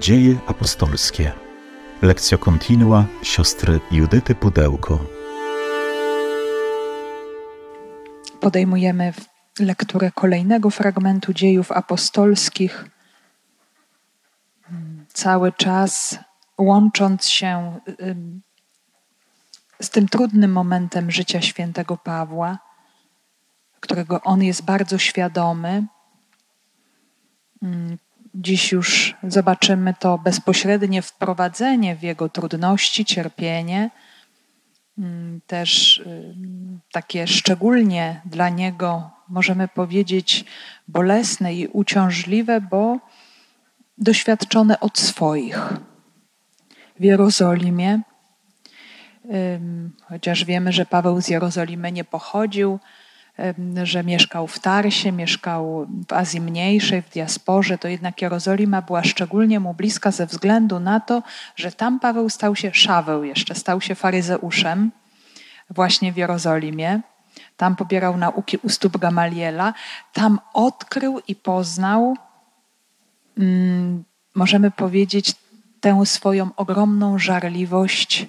Dzieje apostolskie. Lekcja kontinua siostry Judyty Pudełko. Podejmujemy lekturę kolejnego fragmentu dziejów apostolskich. Cały czas łącząc się z tym trudnym momentem życia świętego Pawła, którego on jest bardzo świadomy. Dziś już zobaczymy to bezpośrednie wprowadzenie w jego trudności, cierpienie, też takie szczególnie dla niego, możemy powiedzieć, bolesne i uciążliwe, bo doświadczone od swoich. W Jerozolimie, chociaż wiemy, że Paweł z Jerozolimy nie pochodził, że mieszkał w Tarsie, mieszkał w Azji Mniejszej, w diasporze, to jednak Jerozolima była szczególnie mu bliska ze względu na to, że tam Paweł stał się Szaweł jeszcze, stał się faryzeuszem właśnie w Jerozolimie. Tam pobierał nauki u stóp Gamaliela. Tam odkrył i poznał, mm, możemy powiedzieć, tę swoją ogromną żarliwość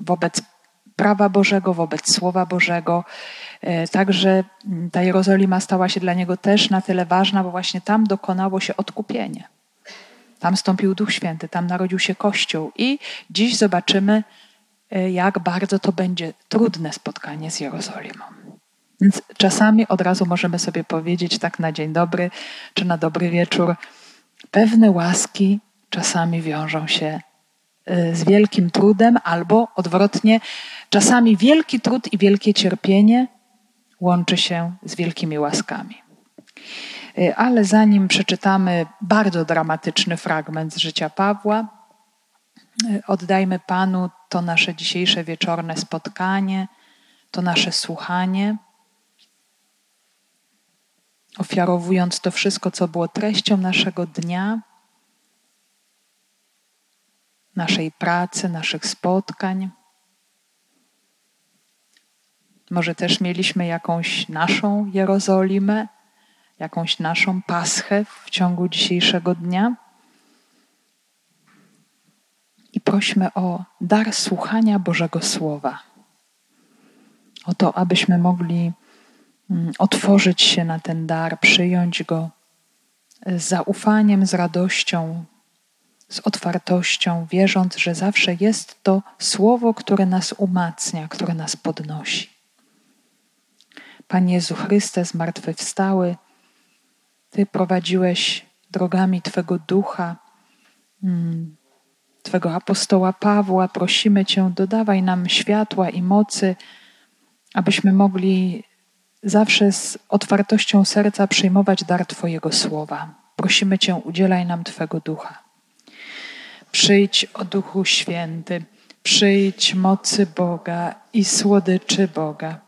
wobec prawa Bożego, wobec Słowa Bożego. E, także ta Jerozolima stała się dla niego też na tyle ważna, bo właśnie tam dokonało się odkupienie. Tam stąpił Duch Święty, tam narodził się Kościół. I dziś zobaczymy, e, jak bardzo to będzie trudne spotkanie z Jerozolimą. Więc czasami od razu możemy sobie powiedzieć, tak na dzień dobry czy na dobry wieczór, pewne łaski czasami wiążą się z wielkim trudem, albo odwrotnie, Czasami wielki trud i wielkie cierpienie łączy się z wielkimi łaskami. Y, ale zanim przeczytamy bardzo dramatyczny fragment z życia Pawła, y, oddajmy Panu to nasze dzisiejsze wieczorne spotkanie, to nasze słuchanie, ofiarowując to wszystko, co było treścią naszego dnia, naszej pracy, naszych spotkań. Może też mieliśmy jakąś naszą Jerozolimę, jakąś naszą paschę w ciągu dzisiejszego dnia. I prośmy o dar słuchania Bożego Słowa. O to, abyśmy mogli mm, otworzyć się na ten dar, przyjąć go z zaufaniem, z radością, z otwartością, wierząc, że zawsze jest to słowo, które nas umacnia, które nas podnosi. Panie Jezu Chryste, zmartwychwstały, Ty prowadziłeś drogami Twego Ducha, mm, Twego apostoła Pawła. Prosimy Cię, dodawaj nam światła i mocy, abyśmy mogli zawsze z otwartością serca przyjmować dar Twojego słowa. Prosimy Cię, udzielaj nam Twego ducha. Przyjdź, o Duchu Święty, przyjdź mocy Boga i słodyczy Boga.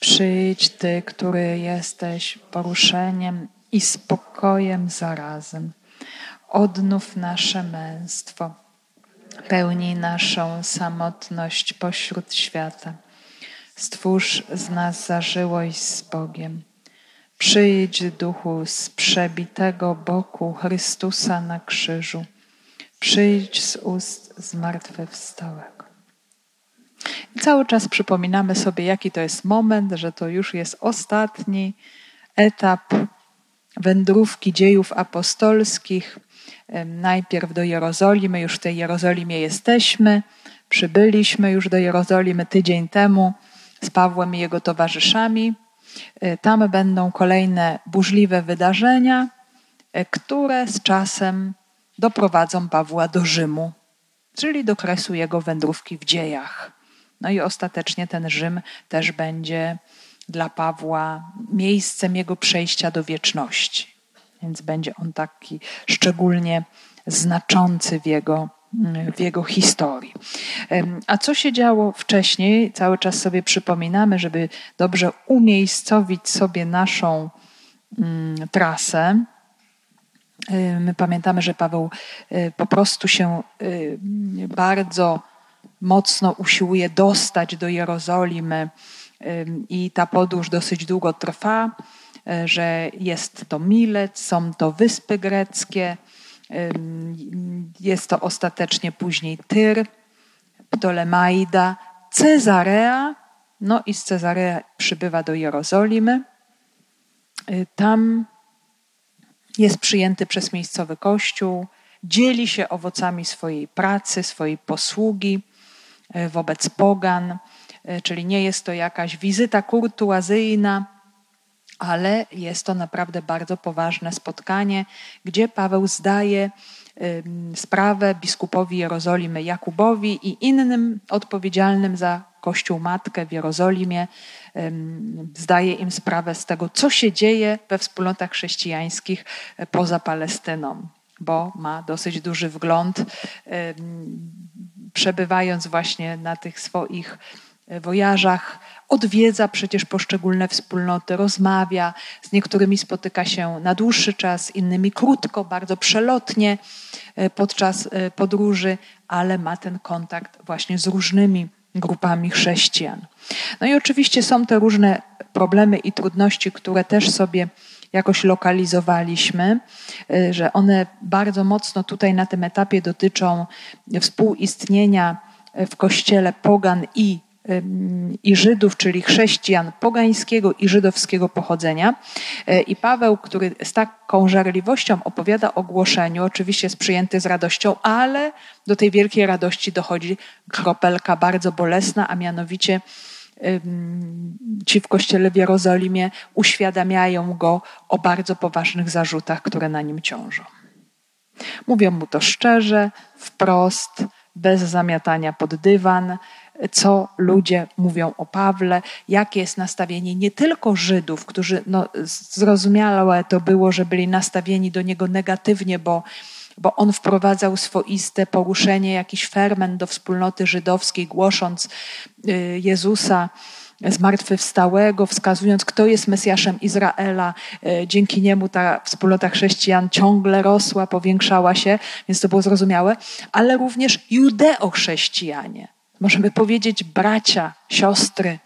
Przyjdź Ty, który jesteś poruszeniem i spokojem zarazem. Odnów nasze męstwo. Pełnij naszą samotność pośród świata. Stwórz z nas zażyłość z Bogiem. Przyjdź, duchu, z przebitego boku Chrystusa na krzyżu. Przyjdź z ust zmartwychwstałego. I cały czas przypominamy sobie, jaki to jest moment, że to już jest ostatni etap wędrówki dziejów apostolskich. Najpierw do Jerozolimy, już w tej Jerozolimie jesteśmy. Przybyliśmy już do Jerozolimy tydzień temu z Pawłem i jego towarzyszami. E, tam będą kolejne burzliwe wydarzenia, e, które z czasem doprowadzą Pawła do Rzymu, czyli do kresu jego wędrówki w dziejach. No i ostatecznie ten Rzym też będzie dla Pawła miejscem jego przejścia do wieczności. Więc będzie on taki szczególnie znaczący w jego, w jego historii. A co się działo wcześniej? Cały czas sobie przypominamy, żeby dobrze umiejscowić sobie naszą mm, trasę. My pamiętamy, że Paweł y, po prostu się y, bardzo mocno usiłuje dostać do Jerozolimy i ta podróż dosyć długo trwa. że jest to Milet, są to Wyspy Greckie, jest to ostatecznie później Tyr, Ptolemaida, Cezarea, no i z Cezarea przybywa do Jerozolimy. Y, tam jest przyjęty przez miejscowy kościół, dzieli się owocami swojej pracy, swojej posługi y, wobec pogan, y, czyli nie jest to jakaś wizyta kurtuazyjna, ale jest to naprawdę bardzo poważne spotkanie, gdzie Paweł zdaje sprawę biskupowi Jerozolimy Jakubowi i innym odpowiedzialnym za Kościół Matkę w Jerozolimie, zdaje im sprawę z tego, co się dzieje we wspólnotach chrześcijańskich e, poza Palestyną, bo ma dosyć duży wgląd, przebywając właśnie na tych swoich e, wojażach, odwiedza przecież poszczególne wspólnoty, rozmawia, z niektórymi spotyka się na dłuższy czas, innymi krótko, bardzo przelotnie e, podczas podróży, ale ma ten kontakt właśnie z różnymi grupami chrześcijan. No i oczywiście są te różne problemy i trudności, które też sobie jakoś lokalizowaliśmy, y, że one bardzo mocno tutaj na tym etapie dotyczą współistnienia w kościele pogan i i Żydów, czyli chrześcijan pogańskiego i żydowskiego pochodzenia. E, I Paweł, który z taką żarliwością opowiada o głoszeniu, oczywiście jest przyjęty z radością, ale do tej wielkiej radości dochodzi kropelka bardzo bolesna, a mianowicie ci w kościele w Jerozolimie uświadamiają go o bardzo poważnych zarzutach, które na nim ciążą. Mówią mu to szczerze, wprost, bez zamiatania pod dywan, co ludzie mówią o Pawle, jakie jest nastawienie nie tylko Żydów, którzy no, zrozumiałe to było, że byli nastawieni do niego negatywnie, bo, bo on wprowadzał swoiste poruszenie, jakiś ferment do wspólnoty żydowskiej, głosząc y, Jezusa zmartwychwstałego, wskazując, kto jest Mesjaszem Izraela. Y, dzięki niemu ta wspólnota chrześcijan ciągle rosła, powiększała się, więc to było zrozumiałe, ale również judeo-chrześcijanie możemy powiedzieć bracia, siostry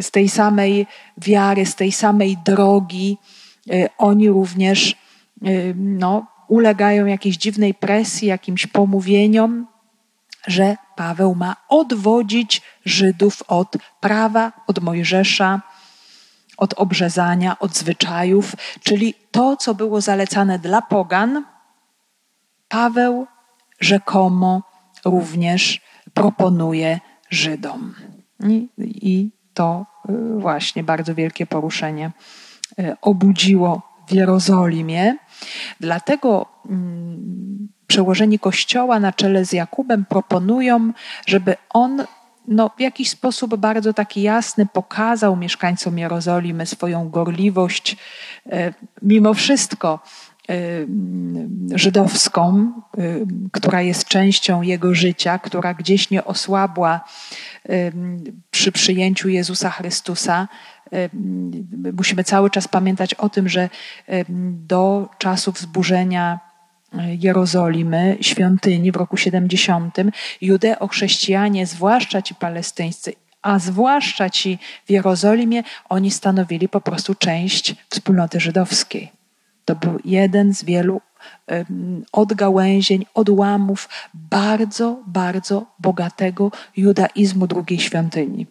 z tej samej wiary, z tej samej drogi, y, oni również no, ulegają jakiejś dziwnej presji, jakimś pomówieniom, że Paweł ma odwodzić Żydów od prawa, od Mojżesza, od obrzezania, od zwyczajów, czyli to, co było zalecane dla pogan, Paweł rzekomo również proponuje Żydom. I, I, to y, właśnie bardzo wielkie poruszenie y, obudziło w Jerozolimie. Dlatego mm, przełożeni Kościoła na czele z Jakubem proponują, żeby on no, w jakiś sposób bardzo taki jasny pokazał mieszkańcom Jerozolimy swoją gorliwość. Y, mimo wszystko żydowską, y, która jest częścią jego życia, która gdzieś nie osłabła y, przy przyjęciu Jezusa Chrystusa. Musimy cały czas pamiętać o tym, że do czasu wzburzenia Jerozolimy, świątyni w roku 70, judeo-chrześcijanie, zwłaszcza ci palestyńscy, a zwłaszcza ci w Jerozolimie, oni stanowili po prostu część wspólnoty żydowskiej. To był jeden z wielu odgałęzień, odłamów bardzo, bardzo bogatego judaizmu drugiej świątyni.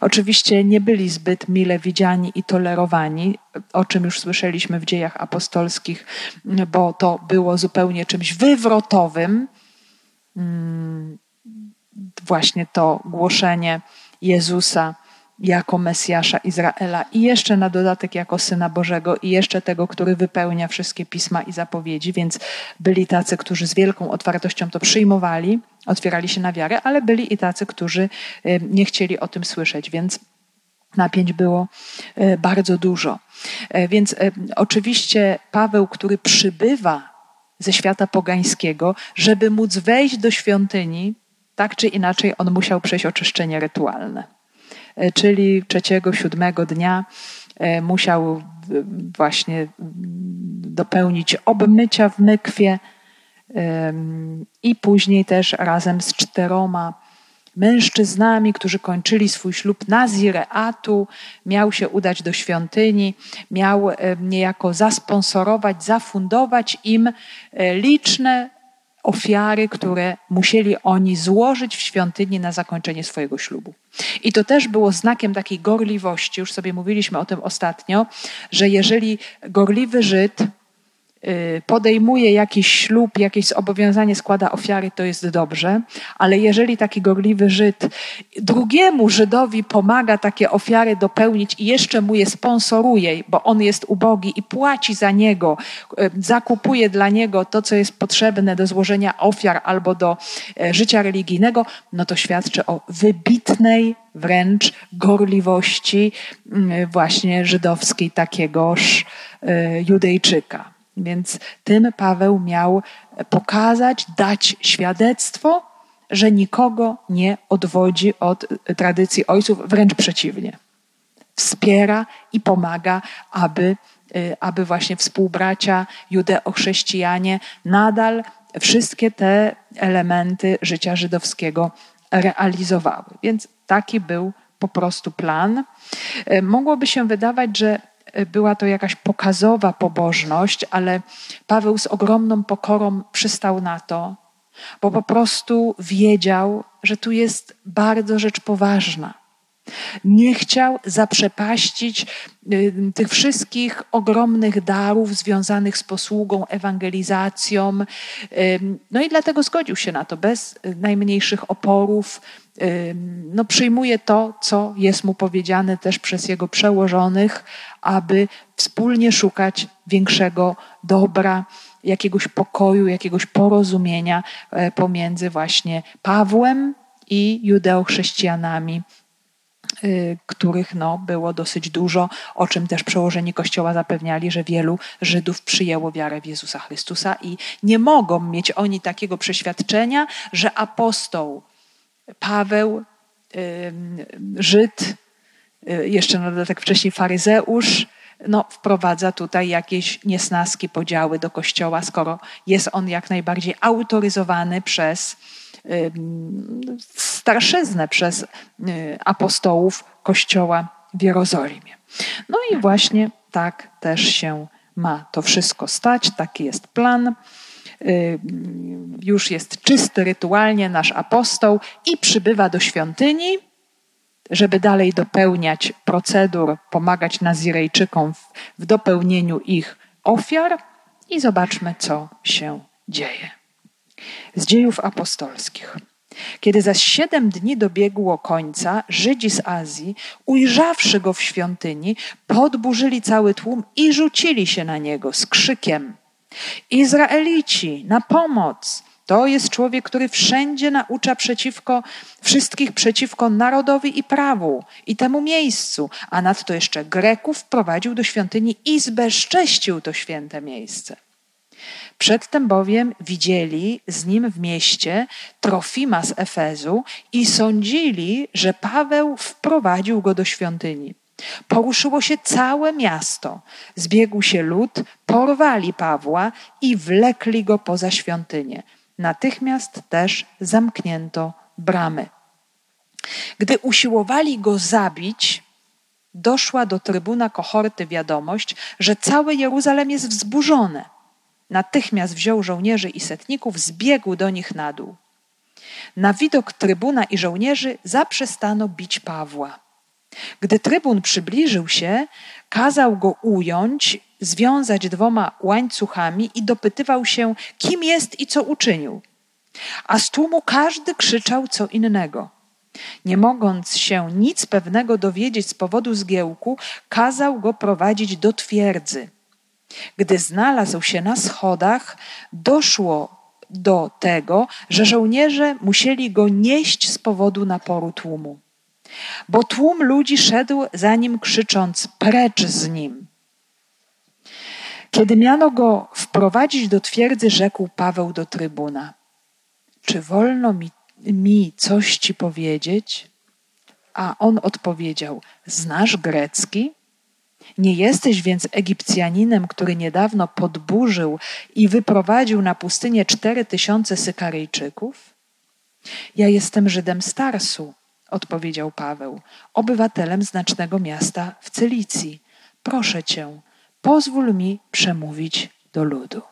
Oczywiście nie byli zbyt mile widziani i tolerowani, o czym już słyszeliśmy w dziejach apostolskich, bo to było zupełnie czymś wywrotowym. Mm, właśnie to głoszenie Jezusa jako Mesjasza Izraela i jeszcze na dodatek jako Syna Bożego i jeszcze tego, który wypełnia wszystkie pisma i zapowiedzi, więc byli tacy, którzy z wielką otwartością to przyjmowali, otwierali się na wiarę, ale byli i tacy, którzy nie chcieli o tym słyszeć, więc napięć było y, bardzo dużo. Y, więc oczywiście Paweł, który przybywa ze świata pogańskiego, żeby móc wejść do świątyni, tak czy inaczej on musiał przejść oczyszczenie rytualne. E, czyli trzeciego, siódmego dnia e, musiał właśnie dopełnić obmycia w mykwie i później też razem z czteroma mężczyznami, którzy kończyli swój ślub Nazireatu, miał się udać do świątyni, miał e, niejako zasponsorować, zafundować im e, liczne ofiary, które musieli oni złożyć w świątyni na zakończenie swojego ślubu. I to też było znakiem takiej gorliwości, już sobie mówiliśmy o tym ostatnio, że jeżeli gorliwy Żyd podejmuje jakiś ślub, jakieś zobowiązanie, składa ofiary, to jest dobrze, ale jeżeli taki gorliwy Żyd drugiemu Żydowi pomaga takie ofiary dopełnić i jeszcze mu je sponsoruje, bo on jest ubogi i płaci za niego, y, zakupuje dla niego to, co jest potrzebne do złożenia ofiar albo do e, życia religijnego, no to świadczy o wybitnej wręcz gorliwości mm, właśnie żydowskiej takiegoż e, Judejczyka. Więc tym Paweł miał pokazać, dać świadectwo, że nikogo nie odwodzi od tradycji ojców, wręcz przeciwnie. Wspiera i pomaga, aby, y, aby właśnie współbracia judeo-chrześcijanie nadal wszystkie te elementy życia żydowskiego realizowały. Więc taki był po prostu plan. Y, mogłoby się wydawać, że była to jakaś pokazowa pobożność, ale Paweł z ogromną pokorą przystał na to, bo po prostu wiedział, że tu jest bardzo rzecz poważna. Nie chciał zaprzepaścić y, tych wszystkich ogromnych darów związanych z posługą, ewangelizacją. No i dlatego zgodził się na to bez najmniejszych oporów. No, przyjmuje to, co jest mu powiedziane też przez jego przełożonych, aby wspólnie szukać większego dobra, jakiegoś pokoju, jakiegoś porozumienia e, pomiędzy właśnie Pawłem i judeochrześcijanami Y, których no, było dosyć dużo, o czym też przełożeni Kościoła zapewniali, że wielu Żydów przyjęło wiarę w Jezusa Chrystusa i nie mogą mieć oni takiego przeświadczenia, że apostoł Paweł, Żyd, y, jeszcze na dodatek wcześniej faryzeusz, no, wprowadza tutaj jakieś niesnaski, podziały do Kościoła, skoro jest on jak najbardziej autoryzowany przez starszyznę przez y, apostołów Kościoła w Jerozolimie. No i właśnie tak też się ma to wszystko stać, taki jest plan. Już jest czysty rytualnie nasz apostoł i przybywa do świątyni, żeby dalej dopełniać procedur, pomagać Nazirejczykom w dopełnieniu ich ofiar i zobaczmy, co się dzieje z dziejów apostolskich. Kiedy zaś siedem dni dobiegło końca, Żydzi z Azji, ujrzawszy go w świątyni, podburzyli cały tłum i rzucili się na niego z krzykiem: Izraelici, na pomoc! To jest człowiek, który wszędzie naucza przeciwko wszystkich przeciwko narodowi i prawu i temu miejscu, a nadto jeszcze Greków wprowadził do świątyni i zbezcześcił to święte miejsce. Przedtem bowiem widzieli z nim w mieście Trofima z Efezu i sądzili, że Paweł wprowadził go do świątyni. Poruszyło się całe miasto, zbiegł się lud, porwali Pawła i wlekli go poza świątynię. Natychmiast też zamknięto bramy. Gdy usiłowali go zabić, doszła do trybuna kohorty wiadomość, że cały Jeruzalem jest wzburzony. Natychmiast wziął żołnierzy i setników, zbiegł do nich na dół. Na widok trybuna i żołnierzy zaprzestano bić Pawła. Gdy trybun przybliżył się, kazał go ująć, związać dwoma łańcuchami i dopytywał się, kim jest i co uczynił. A z tłumu każdy krzyczał co innego. Nie mogąc się nic pewnego dowiedzieć z powodu zgiełku, kazał go prowadzić do twierdzy. Gdy znalazł się na schodach, doszło do tego, że żołnierze musieli go nieść z powodu naporu tłumu. Bo tłum ludzi szedł za nim, krzycząc: Precz z nim! Kiedy miano go wprowadzić do twierdzy, rzekł Paweł do trybuna: Czy wolno mi, mi coś ci powiedzieć? A on odpowiedział: Znasz grecki? Nie jesteś więc Egipcjaninem, który niedawno podburzył i wyprowadził na pustynię cztery tysiące Sykaryjczyków? Ja jestem Żydem z Tarsu, odpowiedział Paweł, obywatelem znacznego miasta w Cylicji. Proszę cię, pozwól mi przemówić do ludu.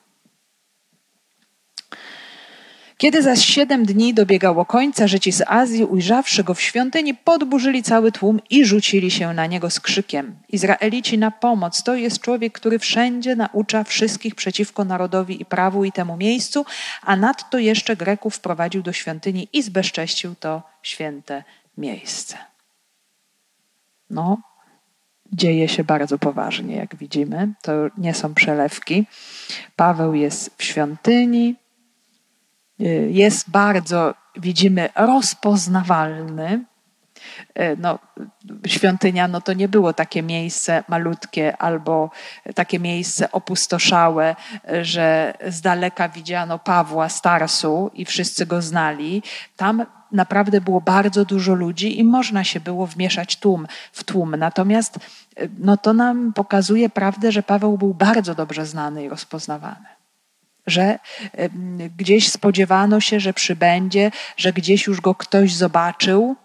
Kiedy zaś siedem dni dobiegało końca, Żydzi z Azji, ujrzawszy go w świątyni, podburzyli cały tłum i rzucili się na niego z krzykiem. Izraelici na pomoc. To jest człowiek, który wszędzie naucza wszystkich przeciwko narodowi i prawu i temu miejscu, a nadto jeszcze Greków wprowadził do świątyni i zbezcześcił to święte miejsce. No, dzieje się bardzo poważnie, jak widzimy. To nie są przelewki. Paweł jest w świątyni, jest bardzo, widzimy, rozpoznawalny. Y, no, świątynia no to nie było takie miejsce malutkie albo takie miejsce opustoszałe, że z daleka widziano Pawła z Tarsu i wszyscy go znali. Tam naprawdę było bardzo dużo ludzi i można się było wmieszać tłum, w tłum. Natomiast y, no to nam pokazuje prawdę, że Paweł był bardzo dobrze znany i rozpoznawany że gdzieś spodziewano się, że przybędzie, że gdzieś już go ktoś zobaczył,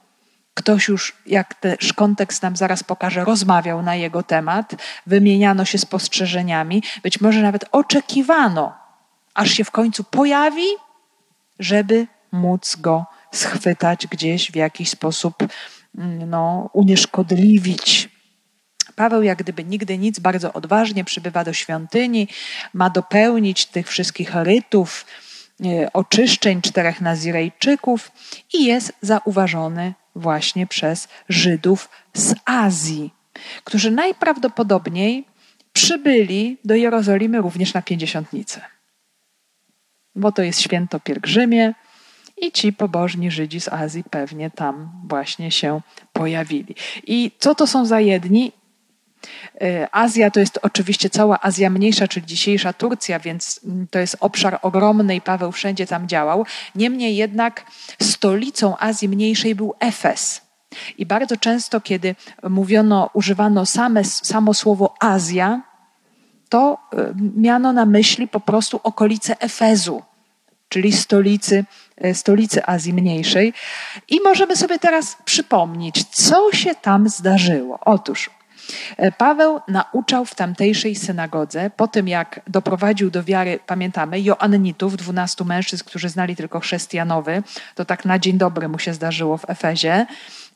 ktoś już, jak też kontekst nam zaraz pokaże, rozmawiał na jego temat, wymieniano się spostrzeżeniami, być może nawet oczekiwano, aż się w końcu pojawi, żeby móc go schwytać gdzieś w jakiś sposób, mm, no, unieszkodliwić. Paweł, jak gdyby nigdy nic, bardzo odważnie przybywa do świątyni, ma dopełnić tych wszystkich rytów, e, oczyszczeń czterech Nazirejczyków i jest zauważony właśnie przez Żydów z Azji, którzy najprawdopodobniej przybyli do Jerozolimy również na pięćdziesiątnicę. Bo to jest święto pielgrzymie i ci pobożni Żydzi z Azji pewnie tam właśnie się pojawili. I co to są za jedni Azja to jest oczywiście cała Azja Mniejsza, czyli dzisiejsza Turcja, więc to jest obszar ogromny i Paweł wszędzie tam działał. Niemniej jednak stolicą Azji Mniejszej był Efes. I bardzo często, kiedy mówiono, używano same, samo słowo Azja, to e, miano na myśli po prostu okolice Efezu, czyli stolicy, e, stolicy Azji Mniejszej. I możemy sobie teraz przypomnieć, co się tam zdarzyło. Otóż Paweł nauczał w tamtejszej synagodze, po tym jak doprowadził do wiary, pamiętamy, Joannitów, dwunastu mężczyzn, którzy znali tylko chrześcijanowy, to tak na dzień dobry mu się zdarzyło w Efezie,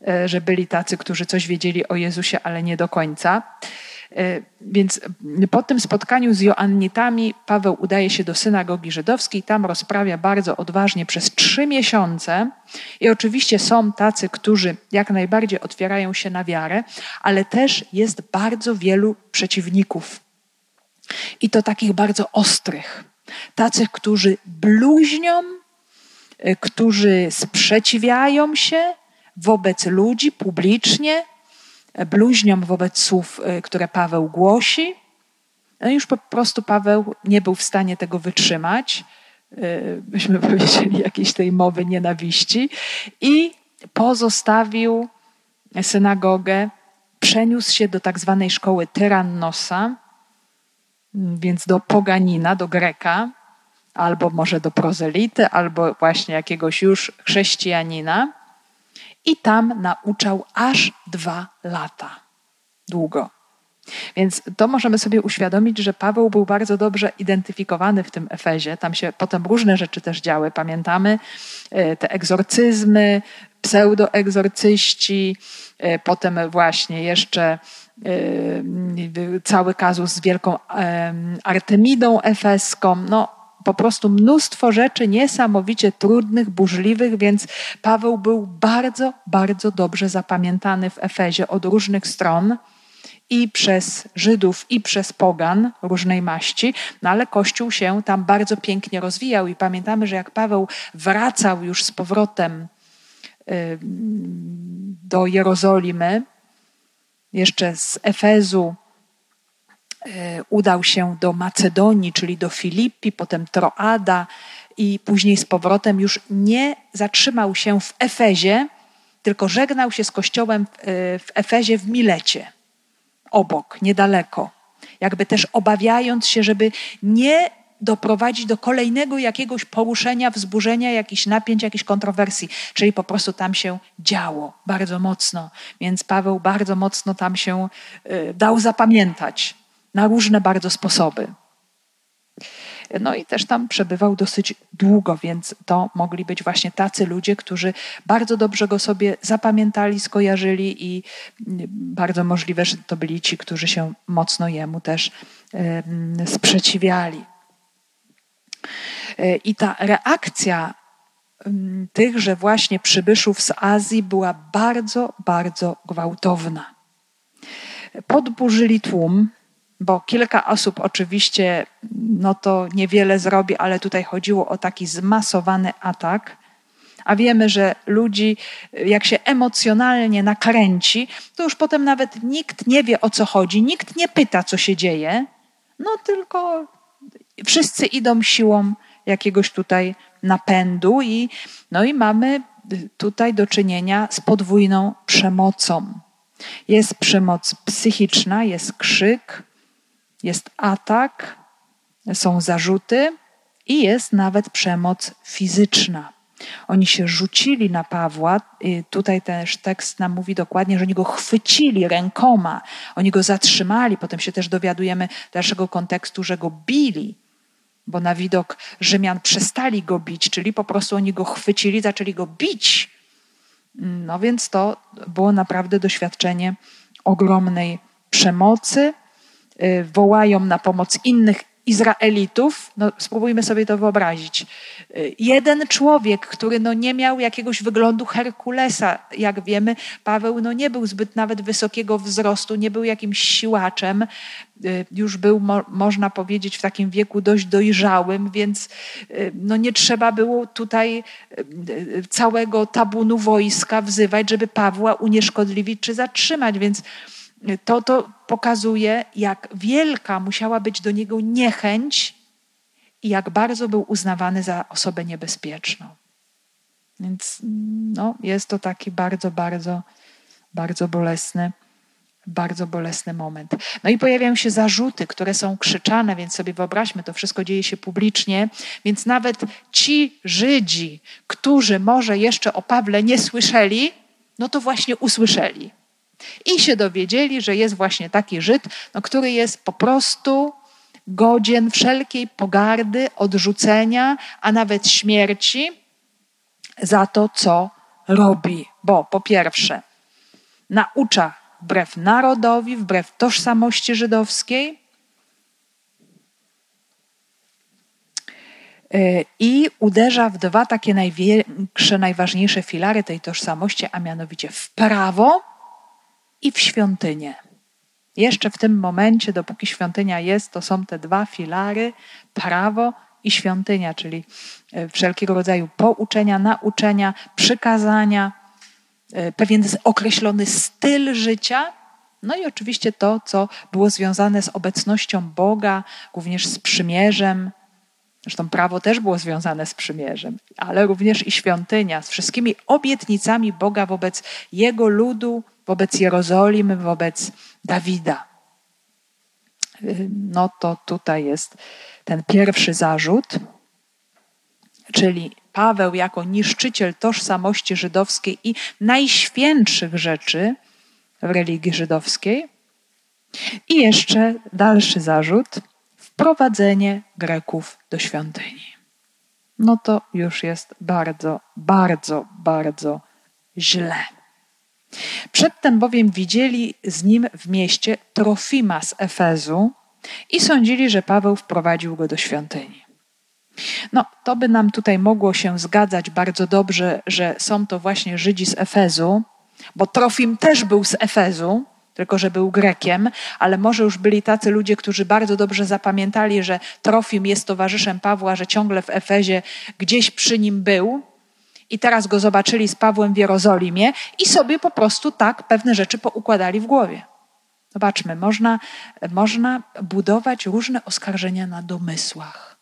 e, że byli tacy, którzy coś wiedzieli o Jezusie, ale nie do końca. E, więc po tym spotkaniu z Joannitami Paweł udaje się do synagogi żydowskiej, tam rozprawia bardzo odważnie przez trzy miesiące. I oczywiście są tacy, którzy jak najbardziej otwierają się na wiarę, ale też jest bardzo wielu przeciwników. I to takich bardzo ostrych. Tacy, którzy bluźnią, e, którzy sprzeciwiają się wobec ludzi publicznie, bluźniom wobec słów, y, które Paweł głosi. No już po prostu Paweł nie był w stanie tego wytrzymać, y, byśmy powiedzieli, jakiejś tej mowy nienawiści, i pozostawił synagogę, przeniósł się do tak zwanej szkoły Tyrannosa, więc do poganina, do Greka, albo może do prozelity, albo właśnie jakiegoś już chrześcijanina i tam nauczał aż dwa lata. Długo. Więc to możemy sobie uświadomić, że Paweł był bardzo dobrze identyfikowany w tym Efezie. Tam się potem różne rzeczy też działy. Pamiętamy e, te egzorcyzmy, pseudoegzorcyści, e, potem właśnie jeszcze e, cały kazus z wielką Artemidą Efeską. No, po prostu mnóstwo rzeczy niesamowicie trudnych, burzliwych, więc Paweł był bardzo, bardzo dobrze zapamiętany w Efezie od różnych stron i przez Żydów, i przez pogan różnej maści, no ale Kościół się tam bardzo pięknie rozwijał i pamiętamy, że jak Paweł wracał już z powrotem do Jerozolimy, jeszcze z Efezu udał się do Macedonii, czyli do Filipi, potem Troada i później z powrotem już nie zatrzymał się w Efezie, tylko żegnał się z kościołem w e, Efezie w Milecie, obok, niedaleko. Jakby też obawiając się, żeby nie doprowadzić do kolejnego jakiegoś poruszenia, wzburzenia, jakichś napięć, jakichś kontrowersji. Czyli po prostu tam się działo bardzo mocno. Więc Paweł bardzo mocno tam się y, dał zapamiętać na różne bardzo sposoby. No i też tam przebywał dosyć długo, więc to mogli być właśnie tacy ludzie, którzy bardzo dobrze go sobie zapamiętali, skojarzyli i bardzo możliwe, że to byli ci, którzy się mocno jemu też sprzeciwiali. E, I ta reakcja tychże właśnie przybyszów z Azji była bardzo, bardzo gwałtowna. Podburzyli tłum, bo kilka osób oczywiście no to niewiele zrobi, ale tutaj chodziło o taki zmasowany atak. A wiemy, że ludzi, jak się emocjonalnie nakręci, to już potem nawet nikt nie wie o co chodzi, nikt nie pyta, co się dzieje, no tylko wszyscy idą siłą jakiegoś tutaj napędu i, no i mamy tutaj do czynienia z podwójną przemocą. Jest przemoc psychiczna, jest krzyk, jest atak, są zarzuty i jest nawet przemoc fizyczna. Oni się rzucili na Pawła. Tutaj też tekst nam mówi dokładnie, że oni go chwycili rękoma, oni go zatrzymali. Potem się też dowiadujemy dalszego kontekstu, że go bili, bo na widok Rzymian przestali go bić, czyli po prostu oni go chwycili, zaczęli go bić. No więc to było naprawdę doświadczenie ogromnej przemocy. Y, wołają na pomoc innych Izraelitów, no spróbujmy sobie to wyobrazić. Y, jeden człowiek, który no nie miał jakiegoś wyglądu Herkulesa, jak wiemy, Paweł no nie był zbyt nawet wysokiego wzrostu, nie był jakimś siłaczem, y, już był, mo można powiedzieć, w takim wieku dość dojrzałym, więc no nie trzeba było tutaj całego tabunu wojska wzywać, żeby Pawła unieszkodliwić czy zatrzymać, więc to, to pokazuje, jak wielka musiała być do niego niechęć i jak bardzo był uznawany za osobę niebezpieczną. Więc no, jest to taki bardzo, bardzo, bardzo bolesny, bardzo bolesny moment. No i pojawiają się zarzuty, które są krzyczane, więc sobie wyobraźmy, to wszystko dzieje się publicznie, więc nawet ci Żydzi, którzy może jeszcze o Pawle nie słyszeli, no to właśnie usłyszeli. I się dowiedzieli, że jest właśnie taki Żyd, no, który jest po prostu godzien wszelkiej pogardy, odrzucenia, a nawet śmierci za to, co robi. Bo po pierwsze, naucza wbrew narodowi, wbrew tożsamości żydowskiej. Y, I uderza w dwa takie największe, najważniejsze filary tej tożsamości, a mianowicie w prawo i w świątynię. Jeszcze w tym momencie, dopóki świątynia jest, to są te dwa filary prawo i świątynia, czyli e, wszelkiego rodzaju pouczenia, nauczenia, przykazania, e, pewien określony styl życia. No i oczywiście to, co było związane z obecnością Boga, również z przymierzem. Zresztą prawo też było związane z przymierzem, ale również i świątynia, z wszystkimi obietnicami Boga wobec Jego ludu, wobec Jerozolimy, wobec Dawida. No to tutaj jest ten pierwszy zarzut, czyli Paweł jako niszczyciel tożsamości żydowskiej i najświętszych rzeczy w religii żydowskiej. I jeszcze dalszy zarzut wprowadzenie Greków do świątyni. No to już jest bardzo, bardzo, bardzo źle. Przedtem bowiem widzieli z nim w mieście Trofima z Efezu i sądzili, że Paweł wprowadził go do świątyni. No, to by nam tutaj mogło się zgadzać bardzo dobrze, że są to właśnie Żydzi z Efezu, bo Trofim też był z Efezu, tylko że był Grekiem, ale może już byli tacy ludzie, którzy bardzo dobrze zapamiętali, że Trofim jest towarzyszem Pawła, że ciągle w Efezie gdzieś przy nim był i teraz go zobaczyli z Pawłem w Jerozolimie i sobie po prostu tak pewne rzeczy poukładali w głowie. Zobaczmy, można, można budować różne oskarżenia na domysłach.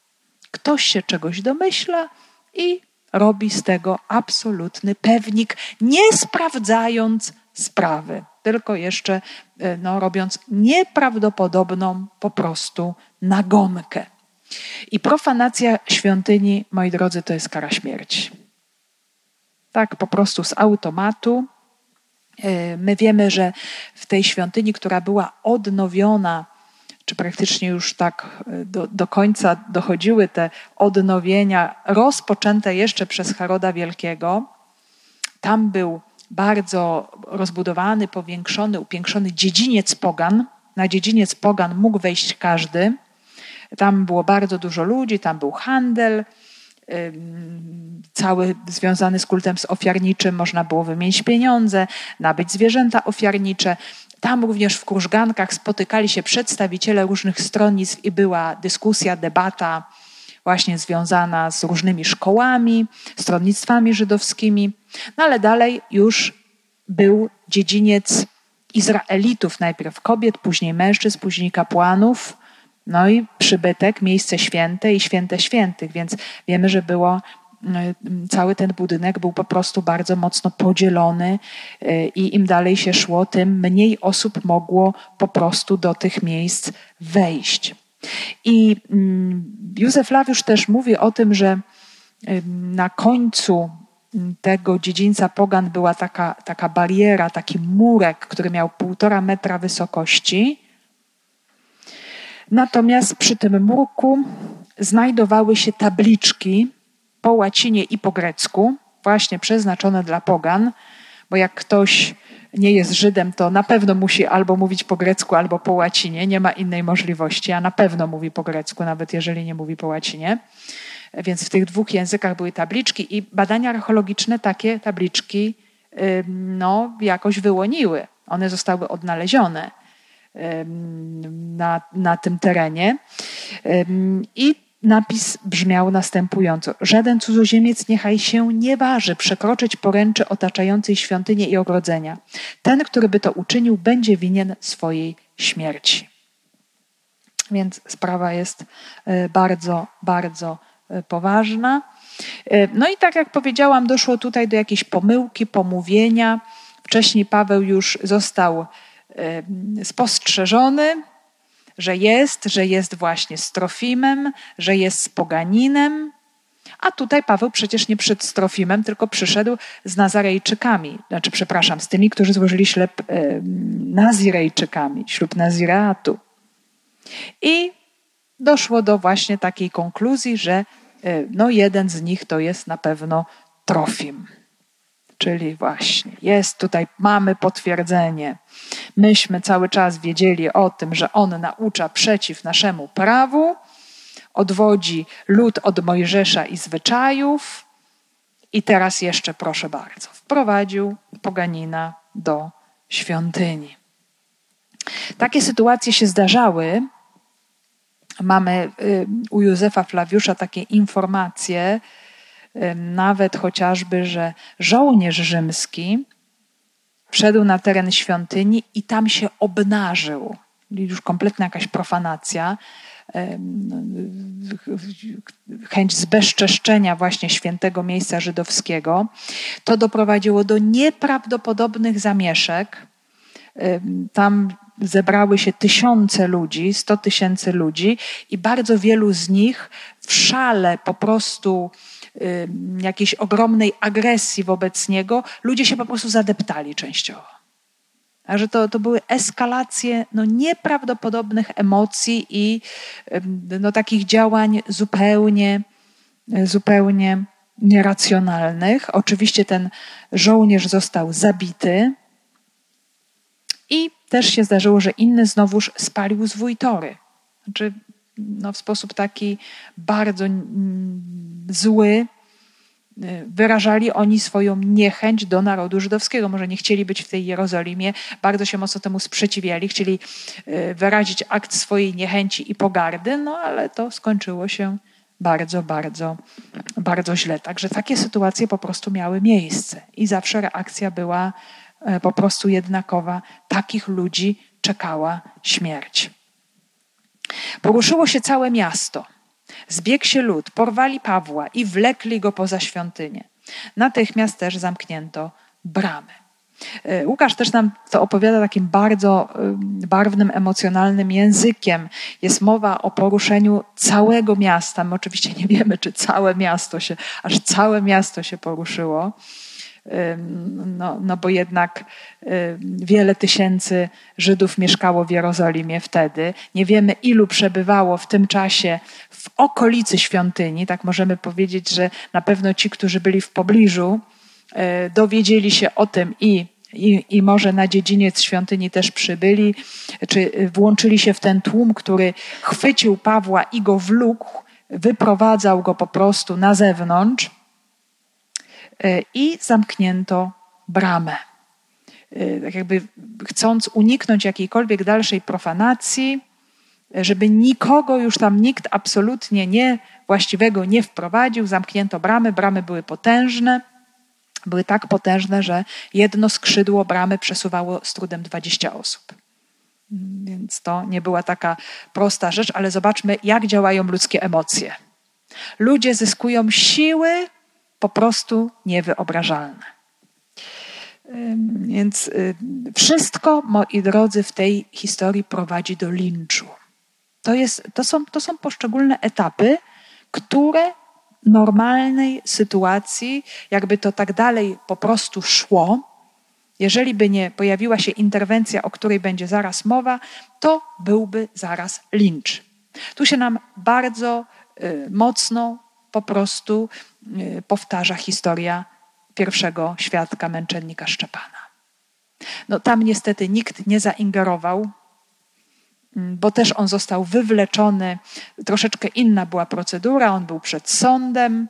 Ktoś się czegoś domyśla i robi z tego absolutny pewnik, nie sprawdzając sprawy, tylko jeszcze e, no, robiąc nieprawdopodobną po prostu nagonkę. I profanacja świątyni, moi drodzy, to jest kara śmierci. Tak, po prostu z automatu. E, my wiemy, że w tej świątyni, która była odnowiona, czy praktycznie już tak e, do, do końca dochodziły te odnowienia, rozpoczęte jeszcze przez Heroda Wielkiego, tam był bardzo rozbudowany, powiększony, upiększony dziedziniec pogan. Na dziedziniec pogan mógł wejść każdy. Tam było bardzo dużo ludzi, tam był handel, cały związany z kultem ofiarniczym, można było wymienić pieniądze, nabyć zwierzęta ofiarnicze. Tam również w krużgankach spotykali się przedstawiciele różnych stronnictw i była dyskusja, debata właśnie związana z różnymi szkołami, stronnictwami żydowskimi. No ale dalej już był dziedziniec Izraelitów, najpierw kobiet, później mężczyzn, później kapłanów, no i przybytek, miejsce święte i święte świętych, więc wiemy, że było e, cały ten budynek był po prostu bardzo mocno podzielony e, i im dalej się szło, tym mniej osób mogło po prostu do tych miejsc wejść. I mm, Józef Lawiusz też mówi o tym, że na końcu tego dziedzińca Pogan była taka, taka bariera, taki murek, który miał półtora metra wysokości. Natomiast przy tym murku znajdowały się tabliczki po łacinie i po grecku, właśnie przeznaczone dla Pogan, bo jak ktoś nie jest Żydem, to na pewno musi albo mówić po grecku, albo po łacinie. Nie ma innej możliwości, a na pewno mówi po grecku, nawet jeżeli nie mówi po łacinie. Więc w tych dwóch językach były tabliczki i badania archeologiczne takie tabliczki no, jakoś wyłoniły. One zostały odnalezione na, na tym terenie. I napis brzmiał następująco: Żaden cudzoziemiec niechaj się nie waży przekroczyć poręczy otaczającej świątynię i ogrodzenia. Ten, który by to uczynił, będzie winien swojej śmierci. Więc sprawa jest e, bardzo, bardzo poważna. E, no i tak jak powiedziałam, doszło tutaj do jakiejś pomyłki, pomówienia. Wcześniej Paweł już został spostrzeżony, że jest, że jest właśnie z Trofimem, że jest z Poganinem. A tutaj Paweł przecież nie przed Trofimem, tylko przyszedł z Nazarejczykami, znaczy, przepraszam, z tymi, którzy złożyli ślub e, Nazirejczykami, ślub Nazireatu. I doszło do właśnie takiej konkluzji, że e, no, jeden z nich to jest na pewno Trofim. Czyli właśnie jest tutaj, mamy potwierdzenie. Myśmy cały czas wiedzieli o tym, że on naucza przeciw naszemu prawu, odwodzi lud od Mojżesza i zwyczajów. I teraz jeszcze, proszę bardzo, wprowadził poganina do świątyni. Takie sytuacje się zdarzały. Mamy y, u Józefa Flawiusza takie informacje, nawet chociażby, że żołnierz rzymski wszedł na teren świątyni i tam się obnażył. Już kompletna jakaś profanacja, chęć zbezczeszczenia właśnie świętego miejsca żydowskiego. To doprowadziło do nieprawdopodobnych zamieszek. Tam zebrały się tysiące ludzi, sto tysięcy ludzi, i bardzo wielu z nich w szale po prostu jakiejś ogromnej agresji wobec niego, ludzie się po prostu zadeptali częściowo. Także to, to były eskalacje no, nieprawdopodobnych emocji i no, takich działań zupełnie, zupełnie nieracjonalnych. Oczywiście ten żołnierz został zabity i też się zdarzyło, że inny znowuż spalił zwój tory. Znaczy, no, w sposób taki bardzo zły wyrażali oni swoją niechęć do narodu żydowskiego. Może nie chcieli być w tej Jerozolimie, bardzo się mocno temu sprzeciwiali, chcieli e, wyrazić akt swojej niechęci i pogardy, no ale to skończyło się bardzo, bardzo, bardzo źle. Także takie sytuacje po prostu miały miejsce i zawsze reakcja była po prostu jednakowa. Takich ludzi czekała śmierć. Poruszyło się całe miasto. Zbiegł się lud, porwali Pawła i wlekli go poza świątynię. Natychmiast też zamknięto bramy. E, Łukasz też nam to opowiada takim bardzo barwnym, emocjonalnym językiem. Jest mowa o poruszeniu całego miasta. My oczywiście nie wiemy, czy całe miasto się, aż całe miasto się poruszyło. No, no bo jednak wiele tysięcy Żydów mieszkało w Jerozolimie wtedy. Nie wiemy, ilu przebywało w tym czasie w okolicy świątyni. Tak możemy powiedzieć, że na pewno ci, którzy byli w pobliżu, e, dowiedzieli się o tym i, i, i może na dziedziniec świątyni też przybyli, czy włączyli się w ten tłum, który chwycił Pawła i go wlókł, wyprowadzał go po prostu na zewnątrz i zamknięto bramę. E, tak jakby chcąc uniknąć jakiejkolwiek dalszej profanacji, żeby nikogo już tam nikt absolutnie nie właściwego nie wprowadził, zamknięto bramy, bramy były potężne, były tak potężne, że jedno skrzydło bramy przesuwało z trudem 20 osób. Więc to nie była taka prosta rzecz, ale zobaczmy, jak działają ludzkie emocje. Ludzie zyskują siły po prostu niewyobrażalne. Więc y, wszystko, moi drodzy, w tej historii prowadzi do linczu. To, jest, to, są, to są poszczególne etapy, które normalnej sytuacji, jakby to tak dalej po prostu szło, jeżeli by nie pojawiła się interwencja, o której będzie zaraz mowa, to byłby zaraz lincz. Tu się nam bardzo y, mocno po prostu y, powtarza historia pierwszego świadka męczennika Szczepana. No, tam niestety nikt nie zaingerował, Mm, bo też on został wywleczony. Troszeczkę inna była procedura, on był przed sądem,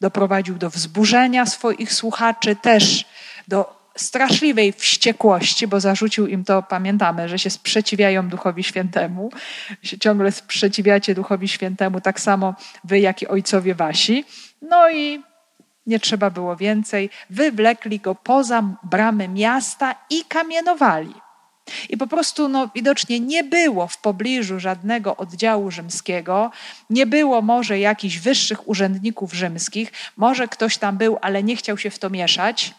doprowadził do wzburzenia swoich słuchaczy, też do straszliwej wściekłości, bo zarzucił im to, pamiętamy, że się sprzeciwiają Duchowi Świętemu, się ciągle sprzeciwiacie Duchowi Świętemu, tak samo wy, jak i ojcowie wasi. No i nie trzeba było więcej. Wywlekli go poza bramy miasta i kamienowali. I po prostu no, widocznie nie było w pobliżu żadnego oddziału rzymskiego, nie było może jakichś wyższych urzędników rzymskich, może ktoś tam był, ale nie chciał się w to mieszać.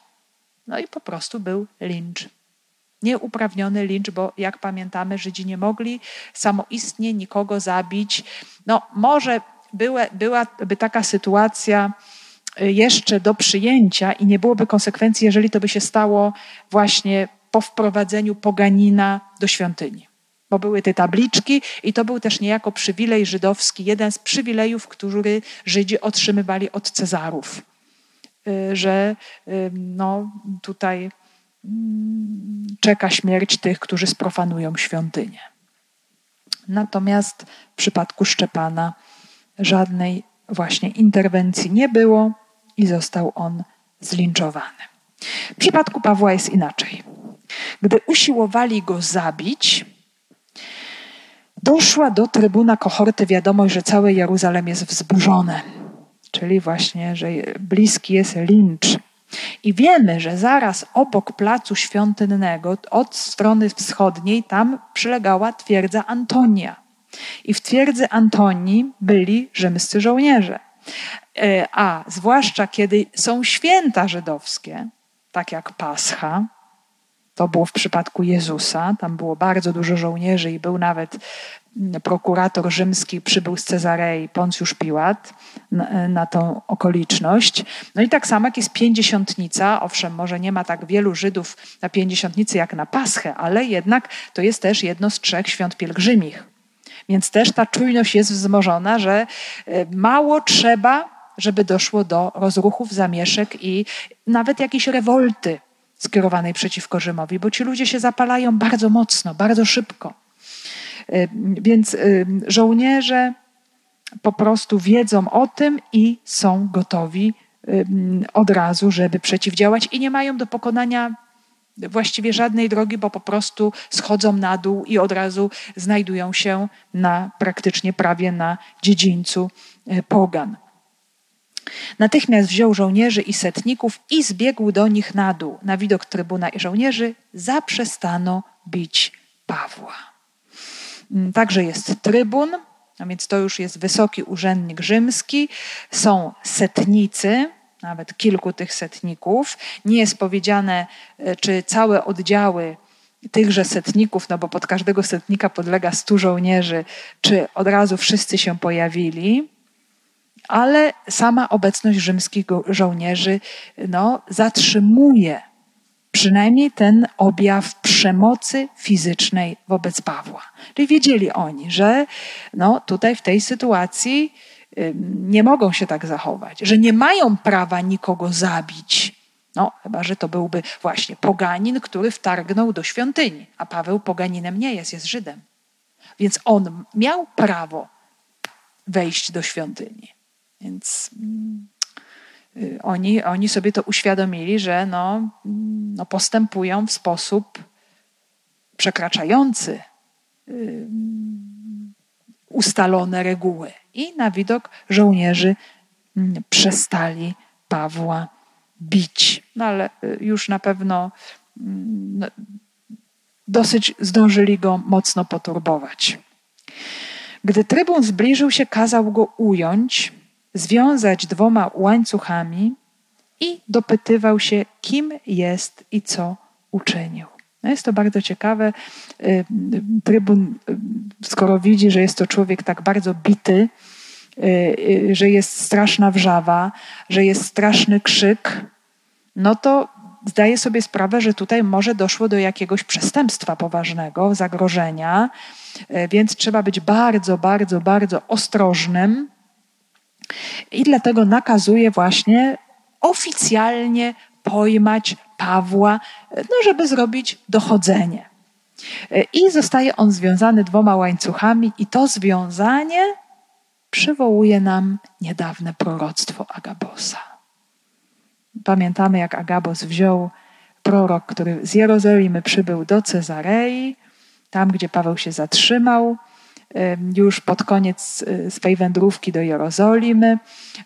No i po prostu był lincz. Nieuprawniony lincz, bo jak pamiętamy, Żydzi nie mogli samoistnie nikogo zabić. No może była, byłaby taka sytuacja, y, jeszcze do przyjęcia i nie byłoby konsekwencji, jeżeli to by się stało właśnie po wprowadzeniu poganina do świątyni. Bo były te tabliczki i to był też niejako przywilej żydowski, jeden z przywilejów, który Żydzi otrzymywali od Cezarów. Y, że y, no, tutaj mm, czeka śmierć tych, którzy sprofanują świątynię. Natomiast w przypadku Szczepana żadnej właśnie interwencji nie było i został on zlinczowany. W przypadku Pawła jest inaczej. Gdy usiłowali go zabić, doszła do trybuna kohorty wiadomość, że cały Jeruzalem jest wzburzony, czyli właśnie, że bliski jest lincz. I wiemy, że zaraz obok placu świątynnego, od strony wschodniej, tam przylegała twierdza Antonia. I w twierdzy Antonii byli rzymscy żołnierze. E, a zwłaszcza kiedy są święta żydowskie, tak jak Pascha, to było w przypadku Jezusa. Tam było bardzo dużo żołnierzy i był nawet prokurator rzymski, przybył z Cezarei, Poncjusz Piłat, na, na tą okoliczność. No i tak samo jak jest pięćdziesiątnica, owszem, może nie ma tak wielu Żydów na pięćdziesiątnicy jak na Paschę, ale jednak to jest też jedno z trzech świąt pielgrzymich. Więc też ta czujność jest wzmożona, że e, mało trzeba, żeby doszło do rozruchów, zamieszek i nawet jakiejś rewolty skierowanej przeciwko Rzymowi, bo ci ludzie się zapalają bardzo mocno, bardzo szybko. E, więc e, żołnierze po prostu wiedzą o tym i są gotowi e, od razu, żeby przeciwdziałać i nie mają do pokonania właściwie żadnej drogi, bo po prostu schodzą na dół i od razu znajdują się na praktycznie prawie na dziedzińcu pogan. Natychmiast wziął żołnierzy i setników i zbiegł do nich na dół. Na widok trybuna i żołnierzy zaprzestano bić Pawła. Mm, także jest trybun, a więc to już jest wysoki urzędnik rzymski, są setnicy, nawet kilku tych setników. Nie jest powiedziane, e, czy całe oddziały tychże setników, no bo pod każdego setnika podlega stu żołnierzy, czy od razu wszyscy się pojawili, ale sama obecność rzymskich żołnierzy no, zatrzymuje przynajmniej ten objaw przemocy fizycznej wobec Pawła. Czyli wiedzieli oni, że no, tutaj w tej sytuacji nie mogą się tak zachować, że nie mają prawa nikogo zabić. No, chyba, że to byłby właśnie poganin, który wtargnął do świątyni, a Paweł poganinem nie jest, jest Żydem. Więc on miał prawo wejść do świątyni. Więc mm, oni, oni sobie to uświadomili, że no, mm, no postępują w sposób przekraczający y, ustalone reguły. I na widok żołnierzy mm, przestali Pawła bić. No ale y, już na pewno no, dosyć zdążyli go mocno poturbować. Gdy trybun zbliżył się, kazał go ująć związać dwoma łańcuchami i dopytywał się, kim jest i co uczynił. No jest to bardzo ciekawe. Y, trybun, y, skoro widzi, że jest to człowiek tak bardzo bity, y, że jest straszna wrzawa, że jest straszny krzyk, no to zdaje sobie sprawę, że tutaj może doszło do jakiegoś przestępstwa poważnego, zagrożenia, więc trzeba być bardzo, bardzo, bardzo ostrożnym i dlatego nakazuje właśnie oficjalnie pojmać Pawła, no żeby zrobić dochodzenie. I zostaje on związany dwoma łańcuchami, i to związanie przywołuje nam niedawne proroctwo Agabosa. Pamiętamy, jak Agabos wziął prorok, który z Jerozolimy przybył do Cezarei, tam gdzie Paweł się zatrzymał już pod koniec y, swej wędrówki do Jerozolimy.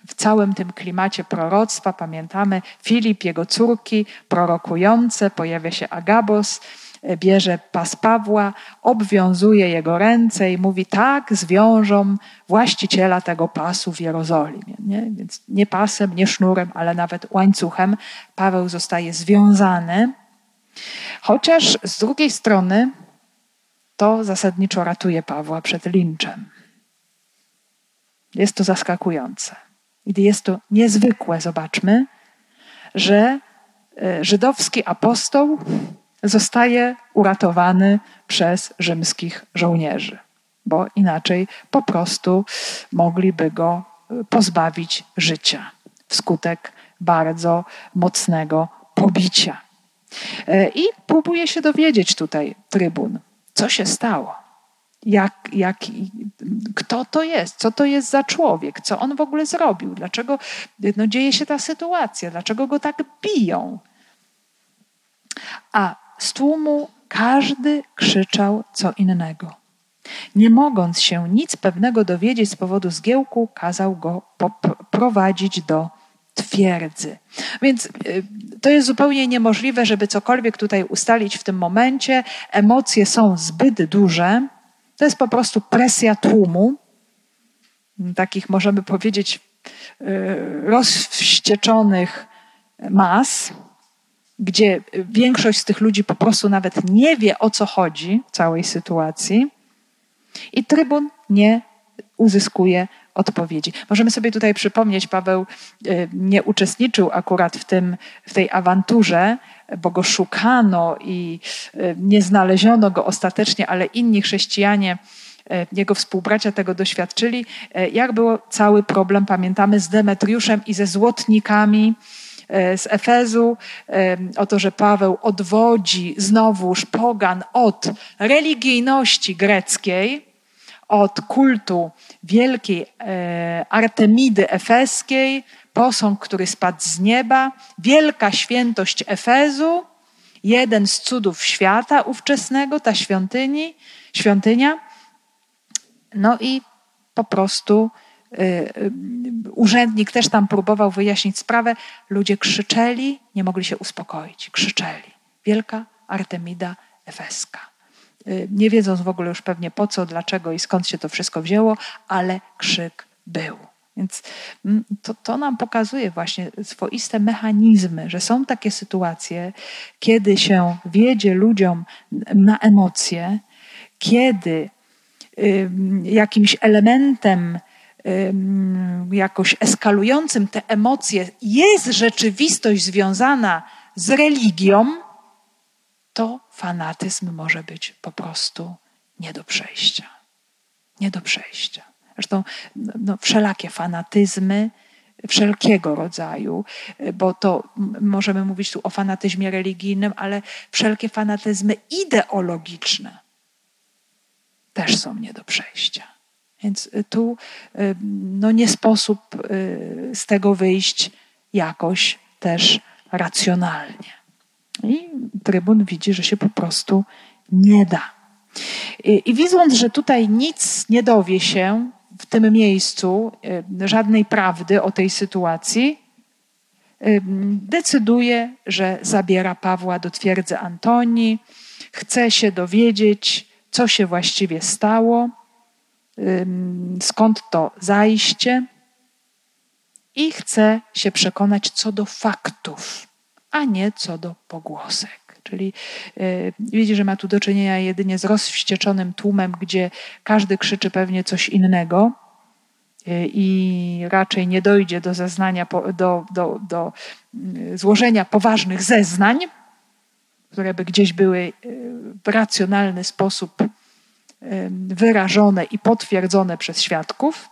W całym tym klimacie proroctwa pamiętamy Filip, jego córki prorokujące, pojawia się Agabos, y, bierze pas Pawła, obwiązuje jego ręce i mówi tak, zwiążą właściciela tego pasu w Jerozolimie. Nie? Więc nie pasem, nie sznurem, ale nawet łańcuchem Paweł zostaje związany. Chociaż z drugiej strony to zasadniczo ratuje Pawła przed linczem. Jest to zaskakujące. Jest to niezwykłe, zobaczmy, że e, żydowski apostoł zostaje uratowany przez rzymskich żołnierzy, bo inaczej po prostu mogliby go e, pozbawić życia wskutek bardzo mocnego pobicia. E, I próbuje się dowiedzieć tutaj trybun, co się stało? Jak, jak, kto to jest? Co to jest za człowiek? Co on w ogóle zrobił? Dlaczego no, dzieje się ta sytuacja? Dlaczego go tak biją? A z tłumu każdy krzyczał co innego. Nie mogąc się nic pewnego dowiedzieć z powodu zgiełku, kazał go prowadzić do twierdzy. Więc y, to jest zupełnie niemożliwe, żeby cokolwiek tutaj ustalić w tym momencie. Emocje są zbyt duże. To jest po prostu presja tłumu, takich możemy powiedzieć y, rozwścieczonych mas, gdzie większość z tych ludzi po prostu nawet nie wie o co chodzi w całej sytuacji. I trybun nie uzyskuje odpowiedzi. Możemy sobie tutaj przypomnieć, Paweł y, nie uczestniczył akurat w, tym, w tej awanturze, bo go szukano i y, nie znaleziono go ostatecznie, ale inni chrześcijanie, y, jego współbracia tego doświadczyli. Jak był cały problem, pamiętamy, z Demetriuszem i ze złotnikami z Efezu, o to, że Paweł odwodzi znowuż pogan od religijności greckiej, od kultu wielkiej e, Artemidy Efeskiej, posąg, który spadł z nieba, wielka świętość Efezu, jeden z cudów świata ówczesnego, ta świątyni, świątynia. No i po prostu y, urzędnik też tam próbował wyjaśnić sprawę. Ludzie krzyczeli, nie mogli się uspokoić. Krzyczeli. Wielka Artemida Efeska. Y, nie wiedząc w ogóle już pewnie po co, dlaczego i skąd się to wszystko wzięło, ale krzyk był. Więc mm, to, to nam pokazuje właśnie swoiste mechanizmy, że są takie sytuacje, kiedy się wiedzie ludziom na emocje, kiedy jakimś elementem jakoś eskalującym te emocje jest rzeczywistość związana z religią, to fanatyzm może być po prostu nie do przejścia. Nie do przejścia. Zresztą no, wszelakie fanatyzmy, wszelkiego rodzaju, bo to możemy mówić tu o fanatyzmie religijnym, ale wszelkie fanatyzmy ideologiczne też są nie do przejścia. Więc tu no, nie sposób y, z tego wyjść jakoś też racjonalnie. I trybun widzi, że się po prostu nie da. I, widząc, że tutaj nic nie dowie się w tym miejscu, y, żadnej prawdy o tej sytuacji, y, decyduje, że zabiera Pawła do twierdzy Antonii, chce się dowiedzieć, co się właściwie stało, skąd to zajście i chce się przekonać co do faktów, a nie co do pogłosek. Czyli yy, widzi, że ma tu do czynienia jedynie z rozwścieczonym tłumem, gdzie każdy krzyczy pewnie coś innego yy, i raczej nie dojdzie do zeznania, do, do, do yy, złożenia poważnych zeznań, które by gdzieś były y, w racjonalny sposób wyrażone i potwierdzone przez świadków,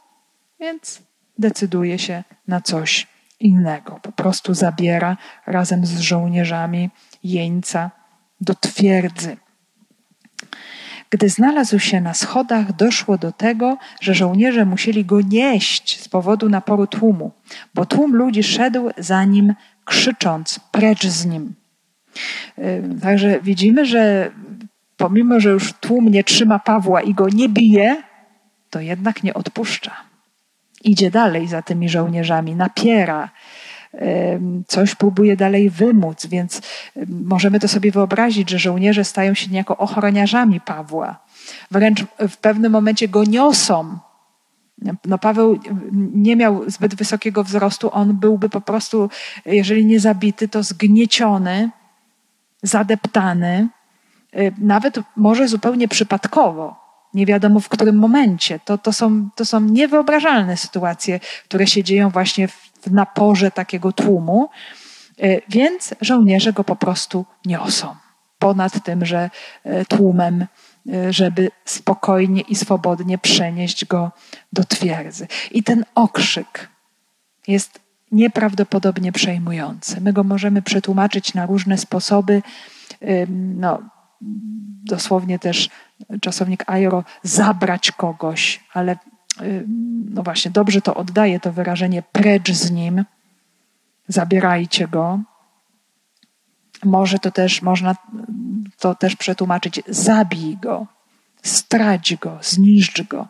więc decyduje się na coś innego. Po prostu zabiera razem z żołnierzami jeńca do twierdzy. Gdy znalazł się na schodach, doszło do tego, że żołnierze musieli go nieść z powodu naporu tłumu, bo tłum ludzi szedł za nim, krzycząc precz z nim. Także widzimy, że pomimo, że już tłum nie trzyma Pawła i go nie bije, to jednak nie odpuszcza. Idzie dalej za tymi żołnierzami, napiera, coś próbuje dalej wymóc, więc możemy to sobie wyobrazić, że żołnierze stają się niejako ochroniarzami Pawła. Wręcz w pewnym momencie go niosą. No Paweł nie miał zbyt wysokiego wzrostu, on byłby po prostu, jeżeli nie zabity, to zgnieciony, zadeptany, nawet może zupełnie przypadkowo. Nie wiadomo w którym momencie. To, to, są, to są niewyobrażalne sytuacje, które się dzieją właśnie w naporze takiego tłumu. Y, więc żołnierze go po prostu niosą. Ponad tym, że y, tłumem, żeby spokojnie i swobodnie przenieść go do twierdzy. I ten okrzyk jest nieprawdopodobnie przejmujący. My go możemy przetłumaczyć na różne sposoby. No, dosłownie też czasownik aero zabrać kogoś, ale no właśnie, dobrze to oddaje to wyrażenie precz z nim, zabierajcie go. Może to też, można to też przetłumaczyć zabij go, strać go, zniszcz go.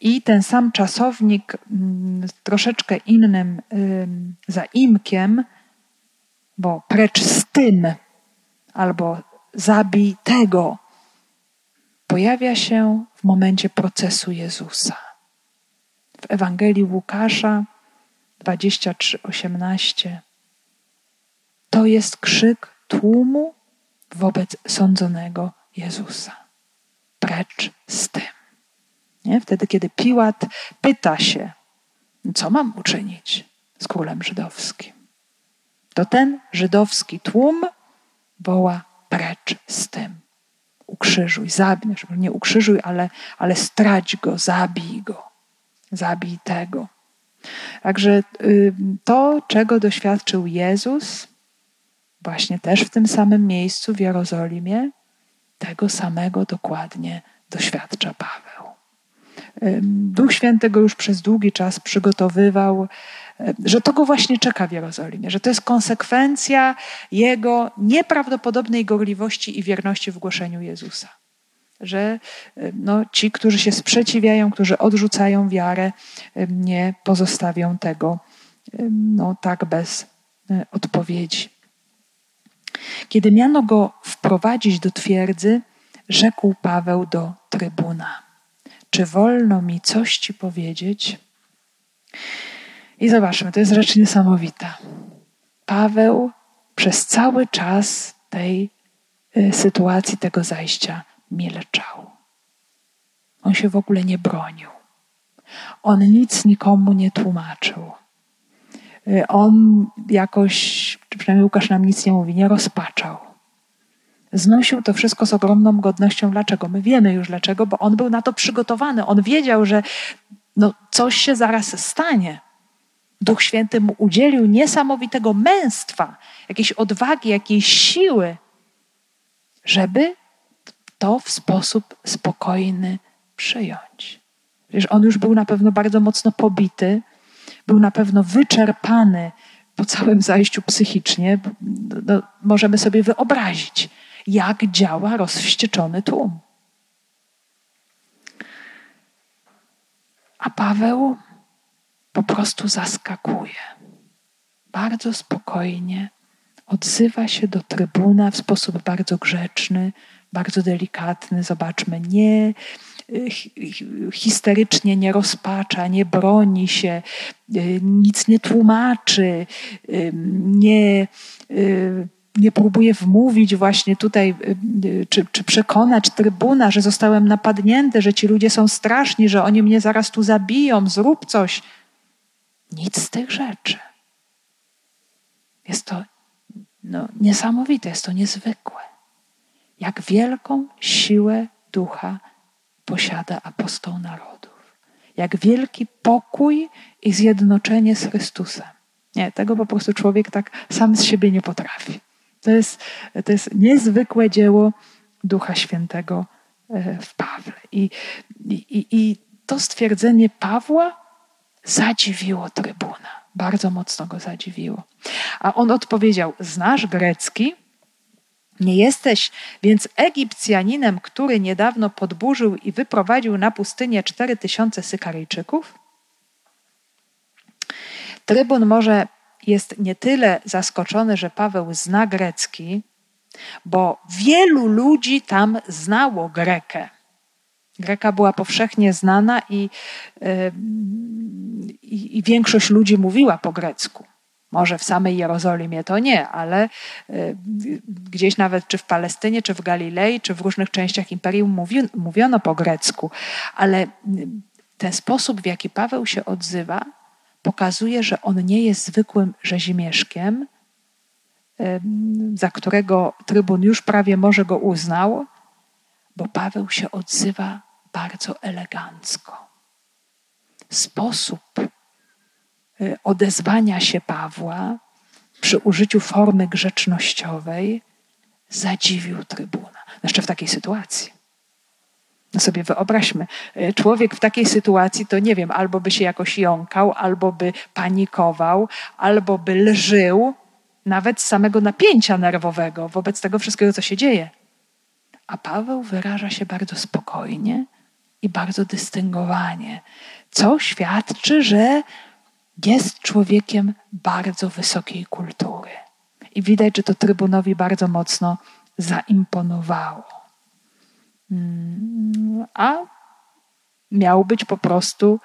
I ten sam czasownik mm, troszeczkę innym zaimkiem, bo precz z tym albo zabij tego, pojawia się w momencie procesu Jezusa. W Ewangelii Łukasza 23:18 to jest krzyk tłumu wobec sądzonego Jezusa. Precz z tym. Nie? Wtedy, kiedy Piłat pyta się, co mam uczynić z królem żydowskim, to ten żydowski tłum woła precz z tym. Ukrzyżuj, zabij, nie ukrzyżuj, ale, ale strać go, zabij go, zabij tego. Także to, czego doświadczył Jezus, właśnie też w tym samym miejscu w Jerozolimie, tego samego dokładnie doświadcza Paweł. Duch Święty go już przez długi czas przygotowywał, że to go właśnie czeka w Jerozolimie, że to jest konsekwencja jego nieprawdopodobnej gorliwości i wierności w głoszeniu Jezusa. Że no, ci, którzy się sprzeciwiają, którzy odrzucają wiarę, nie pozostawią tego no, tak bez e, odpowiedzi. Kiedy miano go wprowadzić do twierdzy, rzekł Paweł do trybuna. Czy wolno mi coś ci powiedzieć? I zobaczmy, to jest rzecz niesamowita. Paweł przez cały czas tej y, sytuacji, tego zajścia milczał. On się w ogóle nie bronił. On nic nikomu nie tłumaczył. Y, on jakoś, przynajmniej Łukasz nam nic nie mówi, nie rozpaczał. Znosił to wszystko z ogromną godnością. Dlaczego? My wiemy już dlaczego, bo on był na to przygotowany. On wiedział, że no, coś się zaraz stanie. Duch Święty mu udzielił niesamowitego męstwa, jakiejś odwagi, jakiejś siły, żeby to w sposób spokojny przyjąć. Wiesz, on już był na pewno bardzo mocno pobity, był na pewno wyczerpany po całym zajściu psychicznie. No, możemy sobie wyobrazić, jak działa rozwścieczony tłum. A Paweł po prostu zaskakuje. Bardzo spokojnie odzywa się do trybuna w sposób bardzo grzeczny, bardzo delikatny. Zobaczmy, nie histerycznie nie rozpacza, nie broni się, y, nic nie tłumaczy, y, nie, y, nie próbuje wmówić właśnie tutaj, czy, czy przekonać trybuna, że zostałem napadnięty, że ci ludzie są straszni, że oni mnie zaraz tu zabiją, zrób coś. Nic z tych rzeczy. Jest to no, niesamowite, jest to niezwykłe. Jak wielką siłę ducha posiada apostoł narodów. Jak wielki pokój i zjednoczenie z Chrystusem. Nie, tego po prostu człowiek tak sam z siebie nie potrafi. To jest, to jest niezwykłe dzieło Ducha Świętego e, w Pawle. I, i, I to stwierdzenie Pawła zadziwiło trybuna. Bardzo mocno go zadziwiło. A on odpowiedział: Znasz grecki? Nie jesteś więc Egipcjaninem, który niedawno podburzył i wyprowadził na pustynię cztery tysiące Sykaryjczyków? Trybun może jest nie tyle zaskoczony, że Paweł zna grecki, bo wielu ludzi tam znało Grekę. Greka była powszechnie znana i, i, i większość ludzi mówiła po grecku. Może w samej Jerozolimie to nie, ale y, gdzieś nawet czy w Palestynie, czy w Galilei, czy w różnych częściach imperium mówiono po grecku. Ale y, ten sposób, w jaki Paweł się odzywa, pokazuje, że on nie jest zwykłym rzezimieszkiem, y, za którego trybun już prawie może go uznał, bo Paweł się odzywa bardzo elegancko. Sposób, Y, odezwania się Pawła przy użyciu formy grzecznościowej zadziwił trybuna. Jeszcze w takiej sytuacji. No sobie wyobraźmy, y, człowiek w takiej sytuacji to nie wiem, albo by się jakoś jąkał, albo by panikował, albo by lżył, nawet z samego napięcia nerwowego wobec tego wszystkiego, co się dzieje. A Paweł wyraża się bardzo spokojnie i bardzo dystyngowanie, co świadczy, że jest człowiekiem bardzo wysokiej kultury. I widać, że to trybunowi bardzo mocno zaimponowało. Mm, a miał być po prostu,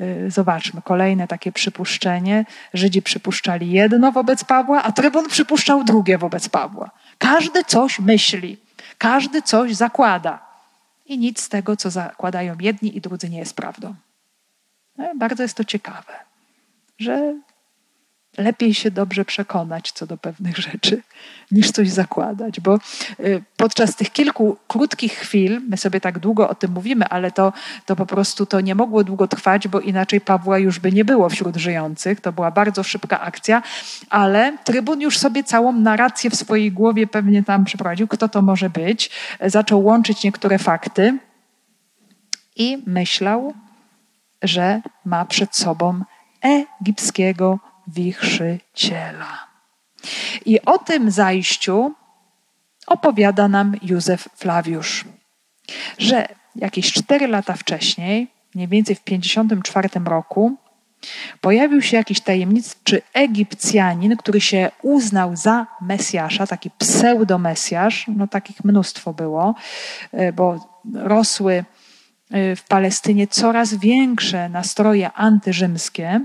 y, zobaczmy, kolejne takie przypuszczenie. Żydzi przypuszczali jedno wobec Pawła, a trybun przypuszczał drugie wobec Pawła. Każdy coś myśli, każdy coś zakłada. I nic z tego, co zakładają jedni i drudzy, nie jest prawdą. No, bardzo jest to ciekawe że lepiej się dobrze przekonać co do pewnych rzeczy, niż coś zakładać, bo y, podczas tych kilku krótkich chwil, my sobie tak długo o tym mówimy, ale to, to po prostu to nie mogło długo trwać, bo inaczej Pawła już by nie było wśród żyjących. To była bardzo szybka akcja, ale trybun już sobie całą narrację w swojej głowie pewnie tam przeprowadził, kto to może być. Zaczął łączyć niektóre fakty i myślał, że ma przed sobą egipskiego wichrzyciela. I o tym zajściu opowiada nam Józef Flawiusz, że jakieś cztery lata wcześniej, mniej więcej w 54 roku, pojawił się jakiś tajemniczy Egipcjanin, który się uznał za Mesjasza, taki pseudomesjasz, no takich mnóstwo było, e, bo rosły w Palestynie coraz większe nastroje antyrzymskie.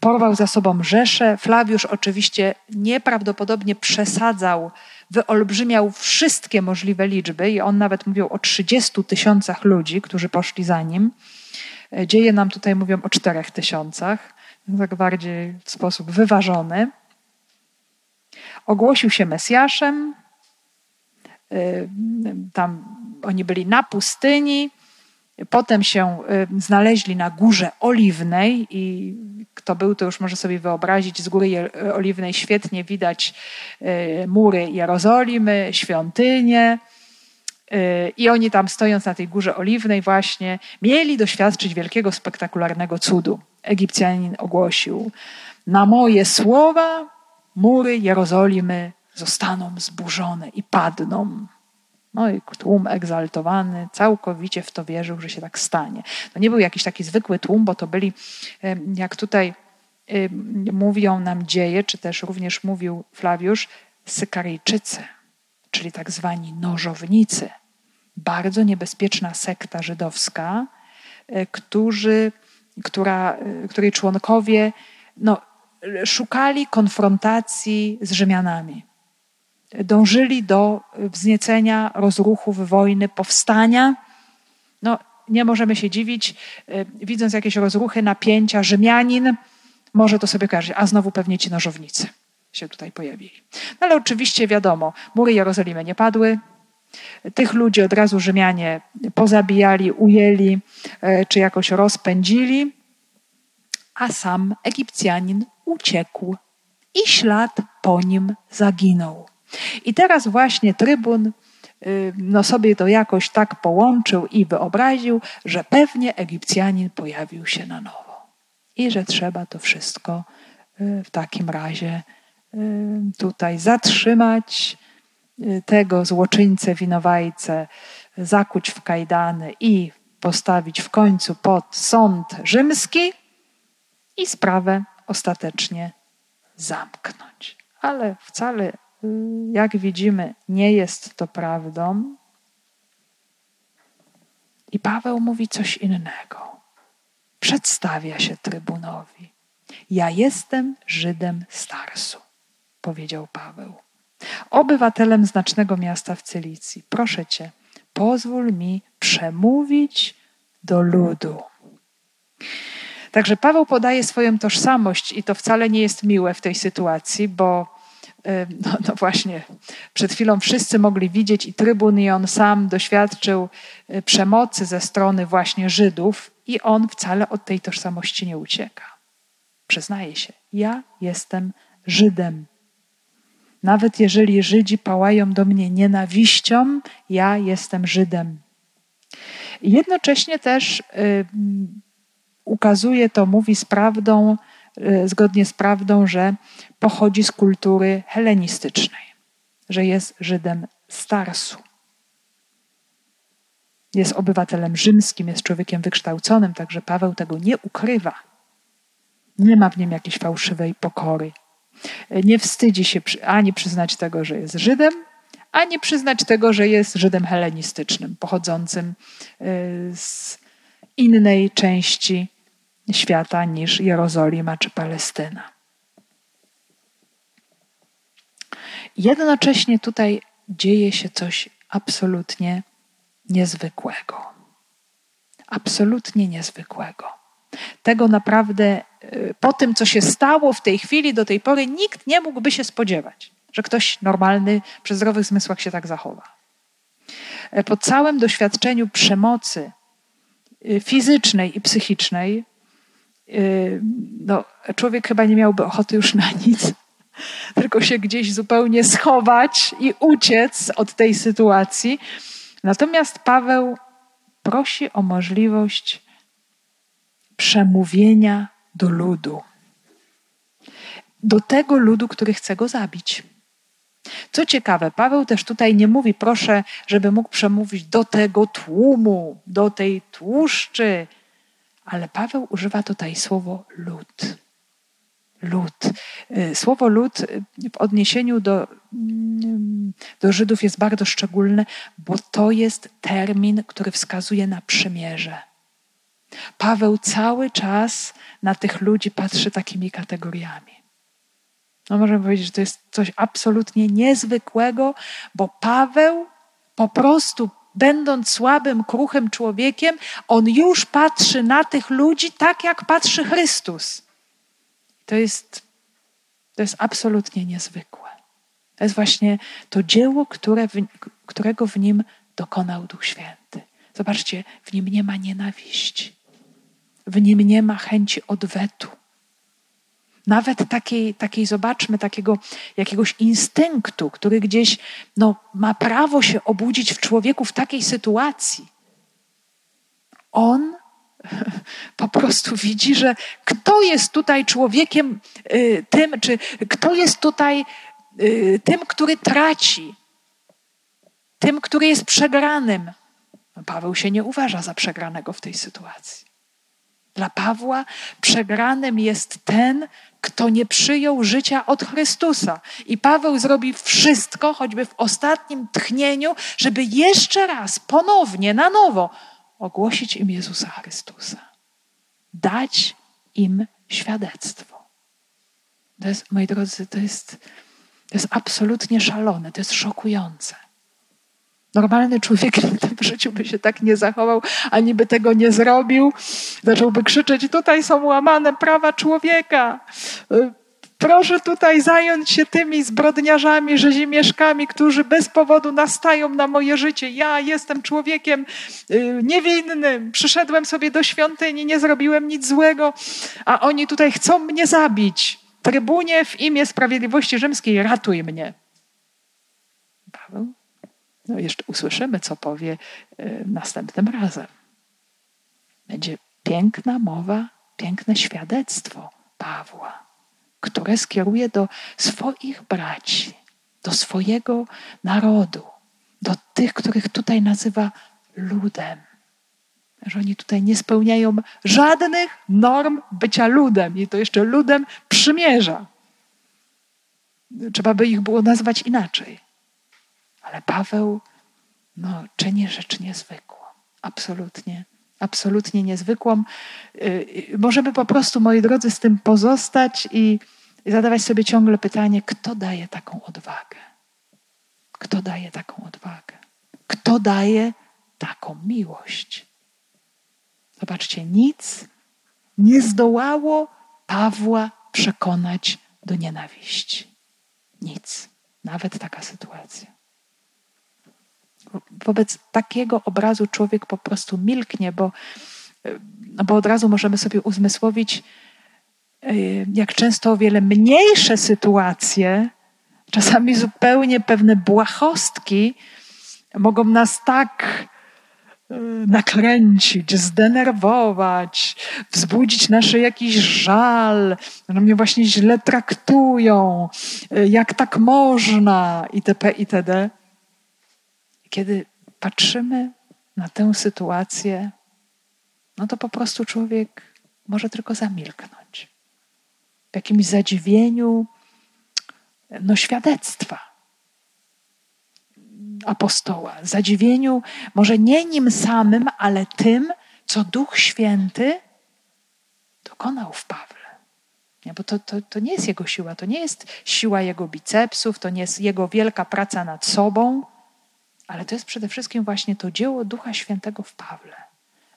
Porwał za sobą Rzeszę. Flawiusz oczywiście nieprawdopodobnie przesadzał, wyolbrzymiał wszystkie możliwe liczby i on nawet mówił o 30 tysiącach ludzi, którzy poszli za nim. Dzieje nam tutaj mówią o 4 tysiącach, tak bardziej w sposób wyważony. Ogłosił się Mesjaszem. Tam oni byli na pustyni, potem się y, znaleźli na Górze Oliwnej i kto był, to już może sobie wyobrazić, z Góry Oliwnej świetnie widać y, mury Jerozolimy, świątynie. Y, I oni tam stojąc na tej Górze Oliwnej właśnie mieli doświadczyć wielkiego, spektakularnego cudu. Egipcjanin ogłosił, na moje słowa mury Jerozolimy zostaną zburzone i padną. No i tłum egzaltowany całkowicie w to wierzył, że się tak stanie. To nie był jakiś taki zwykły tłum, bo to byli, jak tutaj mówią nam dzieje, czy też również mówił Flawiusz, Sykaryjczycy, czyli tak zwani nożownicy. Bardzo niebezpieczna sekta żydowska, e, którzy, która, e, której członkowie no, szukali konfrontacji z Rzymianami dążyli do wzniecenia rozruchów wojny, powstania. No, nie możemy się dziwić, e, widząc jakieś rozruchy, napięcia, Rzymianin może to sobie kojarzyć, a znowu pewnie ci nożownicy się tutaj pojawili. No, ale oczywiście wiadomo, mury Jerozolimy nie padły, tych ludzi od razu Rzymianie pozabijali, ujęli e, czy jakoś rozpędzili, a sam Egipcjanin uciekł i ślad po nim zaginął. I teraz właśnie trybun y, no sobie to jakoś tak połączył i wyobraził, że pewnie Egipcjanin pojawił się na nowo i że trzeba to wszystko y, w takim razie y, tutaj zatrzymać, tego złoczyńcę, winowajcę, zakuć w kajdany i postawić w końcu pod sąd rzymski i sprawę ostatecznie zamknąć. Ale wcale jak widzimy, nie jest to prawdą. I Paweł mówi coś innego. Przedstawia się trybunowi. Ja jestem Żydem Starsu, powiedział Paweł. Obywatelem znacznego miasta w Cylicji. Proszę cię, pozwól mi przemówić do ludu. Także Paweł podaje swoją tożsamość i to wcale nie jest miłe w tej sytuacji, bo no, no, właśnie, przed chwilą wszyscy mogli widzieć i trybun, i on sam doświadczył y, przemocy ze strony właśnie Żydów, i on wcale od tej tożsamości nie ucieka. Przyznaje się, ja jestem Żydem. Nawet jeżeli Żydzi pałają do mnie nienawiścią, ja jestem Żydem. Jednocześnie też y, ukazuje to, mówi z prawdą, zgodnie z prawdą, że pochodzi z kultury helenistycznej, że jest Żydem z Tarsu. Jest obywatelem rzymskim, jest człowiekiem wykształconym, także Paweł tego nie ukrywa. Nie ma w nim jakiejś fałszywej pokory. Nie wstydzi się ani przyznać tego, że jest Żydem, ani przyznać tego, że jest Żydem helenistycznym, pochodzącym y, z innej części świata niż Jerozolima czy Palestyna. Jednocześnie tutaj dzieje się coś absolutnie niezwykłego. Absolutnie niezwykłego. Tego naprawdę y, po tym, co się stało w tej chwili, do tej pory, nikt nie mógłby się spodziewać, że ktoś normalny, przy zdrowych zmysłach się tak zachowa. E, po całym doświadczeniu przemocy y, fizycznej i psychicznej, no, człowiek chyba nie miałby ochoty już na nic tylko się gdzieś zupełnie schować i uciec od tej sytuacji. Natomiast Paweł prosi o możliwość przemówienia do ludu. Do tego ludu, który chce go zabić. Co ciekawe, Paweł też tutaj nie mówi, proszę, żeby mógł przemówić do tego tłumu, do tej tłuszczy, ale Paweł używa tutaj słowo lud lud. Y, słowo lud y, w odniesieniu do, mm, do Żydów jest bardzo szczególne, bo to jest termin, który wskazuje na przymierze. Paweł cały czas na tych ludzi patrzy takimi kategoriami. No możemy powiedzieć, że to jest coś absolutnie niezwykłego, bo Paweł po prostu będąc słabym, kruchym człowiekiem, on już patrzy na tych ludzi tak, jak patrzy Chrystus. To jest, to jest absolutnie niezwykłe. To jest właśnie to dzieło, które w, którego w nim dokonał Duch Święty. Zobaczcie, w nim nie ma nienawiści, w nim nie ma chęci odwetu. Nawet takiej, takiej, zobaczmy, takiego jakiegoś instynktu, który gdzieś no, ma prawo się obudzić w człowieku w takiej sytuacji. On po prostu widzi, że kto jest tutaj człowiekiem y, tym, czy kto jest tutaj y, tym, który traci, tym, który jest przegranym. Paweł się nie uważa za przegranego w tej sytuacji. Dla Pawła przegranym jest ten, kto nie przyjął życia od Chrystusa. I Paweł zrobi wszystko, choćby w ostatnim tchnieniu, żeby jeszcze raz, ponownie, na nowo ogłosić im Jezusa Chrystusa. Dać im świadectwo. To jest, moi drodzy, to jest, to jest absolutnie szalone, to jest szokujące. Normalny człowiek w życiu by się tak nie zachował, ani by tego nie zrobił. Zacząłby krzyczeć: Tutaj są łamane prawa człowieka. Proszę tutaj zająć się tymi zbrodniarzami, rzezimieszkami, którzy bez powodu nastają na moje życie. Ja jestem człowiekiem y, niewinnym. Przyszedłem sobie do świątyni, nie zrobiłem nic złego, a oni tutaj chcą mnie zabić. Trybunie w imię sprawiedliwości rzymskiej, ratuj mnie. Paweł no jeszcze usłyszymy, co powie y, następnym razem. Będzie piękna mowa, piękne świadectwo Pawła, które skieruje do swoich braci, do swojego narodu, do tych, których tutaj nazywa ludem. Że oni tutaj nie spełniają żadnych norm bycia ludem i to jeszcze ludem przymierza. Trzeba by ich było nazwać inaczej. Ale Paweł no, czyni rzecz niezwykłą. Absolutnie, absolutnie niezwykłą. Y, y, możemy po prostu, moi drodzy, z tym pozostać i zadawać sobie ciągle pytanie, kto daje taką odwagę? Kto daje taką odwagę? Kto daje taką miłość? Zobaczcie, nic nie zdołało Pawła przekonać do nienawiści. Nic. Nawet taka sytuacja wobec takiego obrazu człowiek po prostu milknie, bo, no bo od razu możemy sobie uzmysłowić, y, jak często o wiele mniejsze sytuacje, czasami zupełnie pewne błahostki, mogą nas tak y, nakręcić, zdenerwować, wzbudzić nasz jakiś żal, że mnie właśnie źle traktują, y, jak tak można, itp., itd. Kiedy patrzymy na tę sytuację, no to po prostu człowiek może tylko zamilknąć. W jakimś zadziwieniu, no świadectwa apostoła. Zadziwieniu może nie nim samym, ale tym, co Duch Święty dokonał w Pawle. Nie, bo to, to, to nie jest jego siła, to nie jest siła jego bicepsów, to nie jest jego wielka praca nad sobą, ale to jest przede wszystkim właśnie to dzieło Ducha Świętego w Pawle,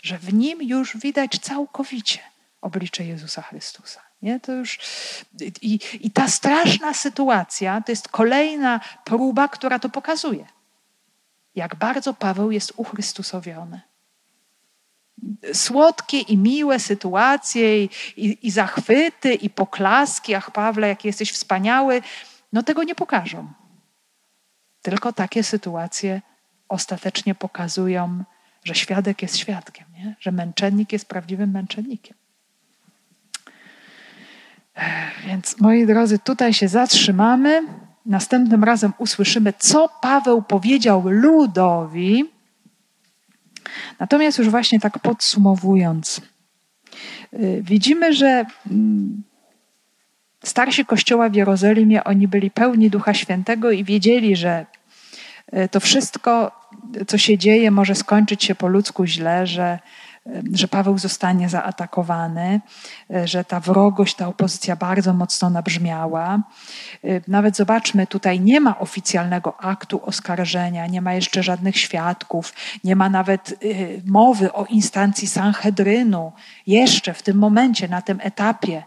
że w nim już widać całkowicie oblicze Jezusa Chrystusa. Nie? To już, i, I ta straszna sytuacja to jest kolejna próba, która to pokazuje. Jak bardzo Paweł jest uchrystusowiony. Słodkie i miłe sytuacje, i, i, zachwyty, i poklaski, ach Pawle, jaki jesteś wspaniały, no tego nie pokażą. Tylko takie sytuacje ostatecznie pokazują, że świadek jest świadkiem, nie? że męczennik jest prawdziwym męczennikiem. Więc moi drodzy, tutaj się zatrzymamy. Następnym razem usłyszymy, co Paweł powiedział ludowi. Natomiast już właśnie tak podsumowując, y, widzimy, że mm, Starsi kościoła w Jerozolimie, oni byli pełni Ducha Świętego i wiedzieli, że to wszystko, co się dzieje, może skończyć się po ludzku źle, że, e, że Paweł zostanie zaatakowany, e, że ta wrogość, ta opozycja bardzo mocno nabrzmiała. Nawet zobaczmy, tutaj nie ma oficjalnego aktu oskarżenia, nie ma jeszcze żadnych świadków, nie ma nawet mowy o instancji Sanhedrynu, jeszcze w tym momencie, na tym etapie.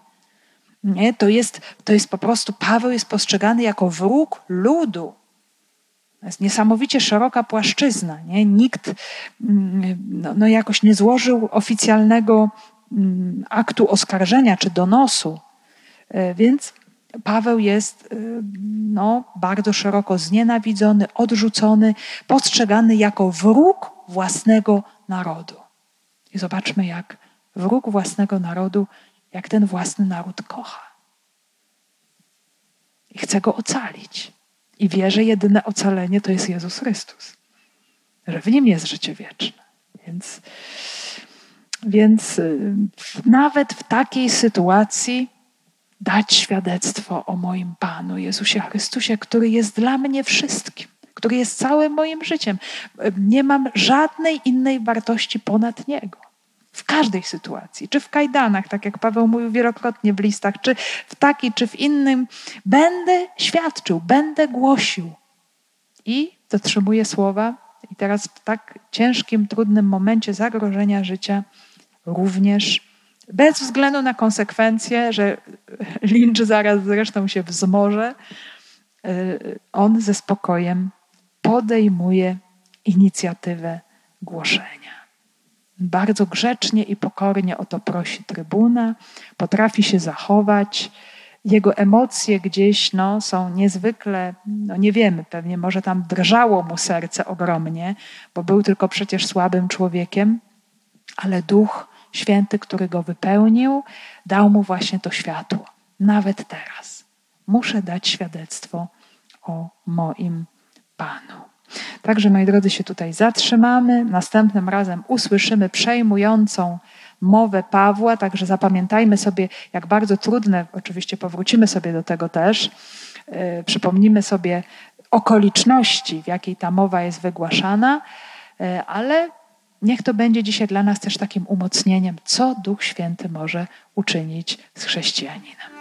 Nie? To, jest, to jest po prostu, Paweł jest postrzegany jako wróg ludu. To jest niesamowicie szeroka płaszczyzna. Nie? Nikt mm, no, no jakoś nie złożył oficjalnego mm, aktu oskarżenia czy donosu. E, więc Paweł jest e, no, bardzo szeroko znienawidzony, odrzucony, postrzegany jako wróg własnego narodu. I zobaczmy, jak wróg własnego narodu jak ten własny naród kocha. I chce go ocalić. I wie, że jedyne ocalenie to jest Jezus Chrystus. Że w nim jest życie wieczne. Więc, więc y, nawet w takiej sytuacji dać świadectwo o moim Panu Jezusie Chrystusie, który jest dla mnie wszystkim, który jest całym moim życiem. Nie mam żadnej innej wartości ponad Niego. W każdej sytuacji, czy w kajdanach, tak jak Paweł mówił wielokrotnie w listach, czy w taki, czy w innym, będę świadczył, będę głosił. I dotrzymuję słowa, i teraz w tak ciężkim, trudnym momencie zagrożenia życia również bez względu na konsekwencje, że lincz zaraz zresztą się wzmoże, y, on ze spokojem podejmuje inicjatywę głoszenia. Bardzo grzecznie i pokornie o to prosi trybuna, potrafi się zachować. Jego emocje gdzieś no, są niezwykle, no nie wiemy, pewnie może tam drżało mu serce ogromnie, bo był tylko przecież słabym człowiekiem, ale Duch Święty, który go wypełnił, dał mu właśnie to światło. Nawet teraz muszę dać świadectwo o moim Panu. Także, moi drodzy, się tutaj zatrzymamy. Następnym razem usłyszymy przejmującą mowę Pawła, także zapamiętajmy sobie, jak bardzo trudne, oczywiście powrócimy sobie do tego też, yy, przypomnimy sobie okoliczności, w jakiej ta mowa jest wygłaszana, yy, ale niech to będzie dzisiaj dla nas też takim umocnieniem, co Duch Święty może uczynić z chrześcijaninem.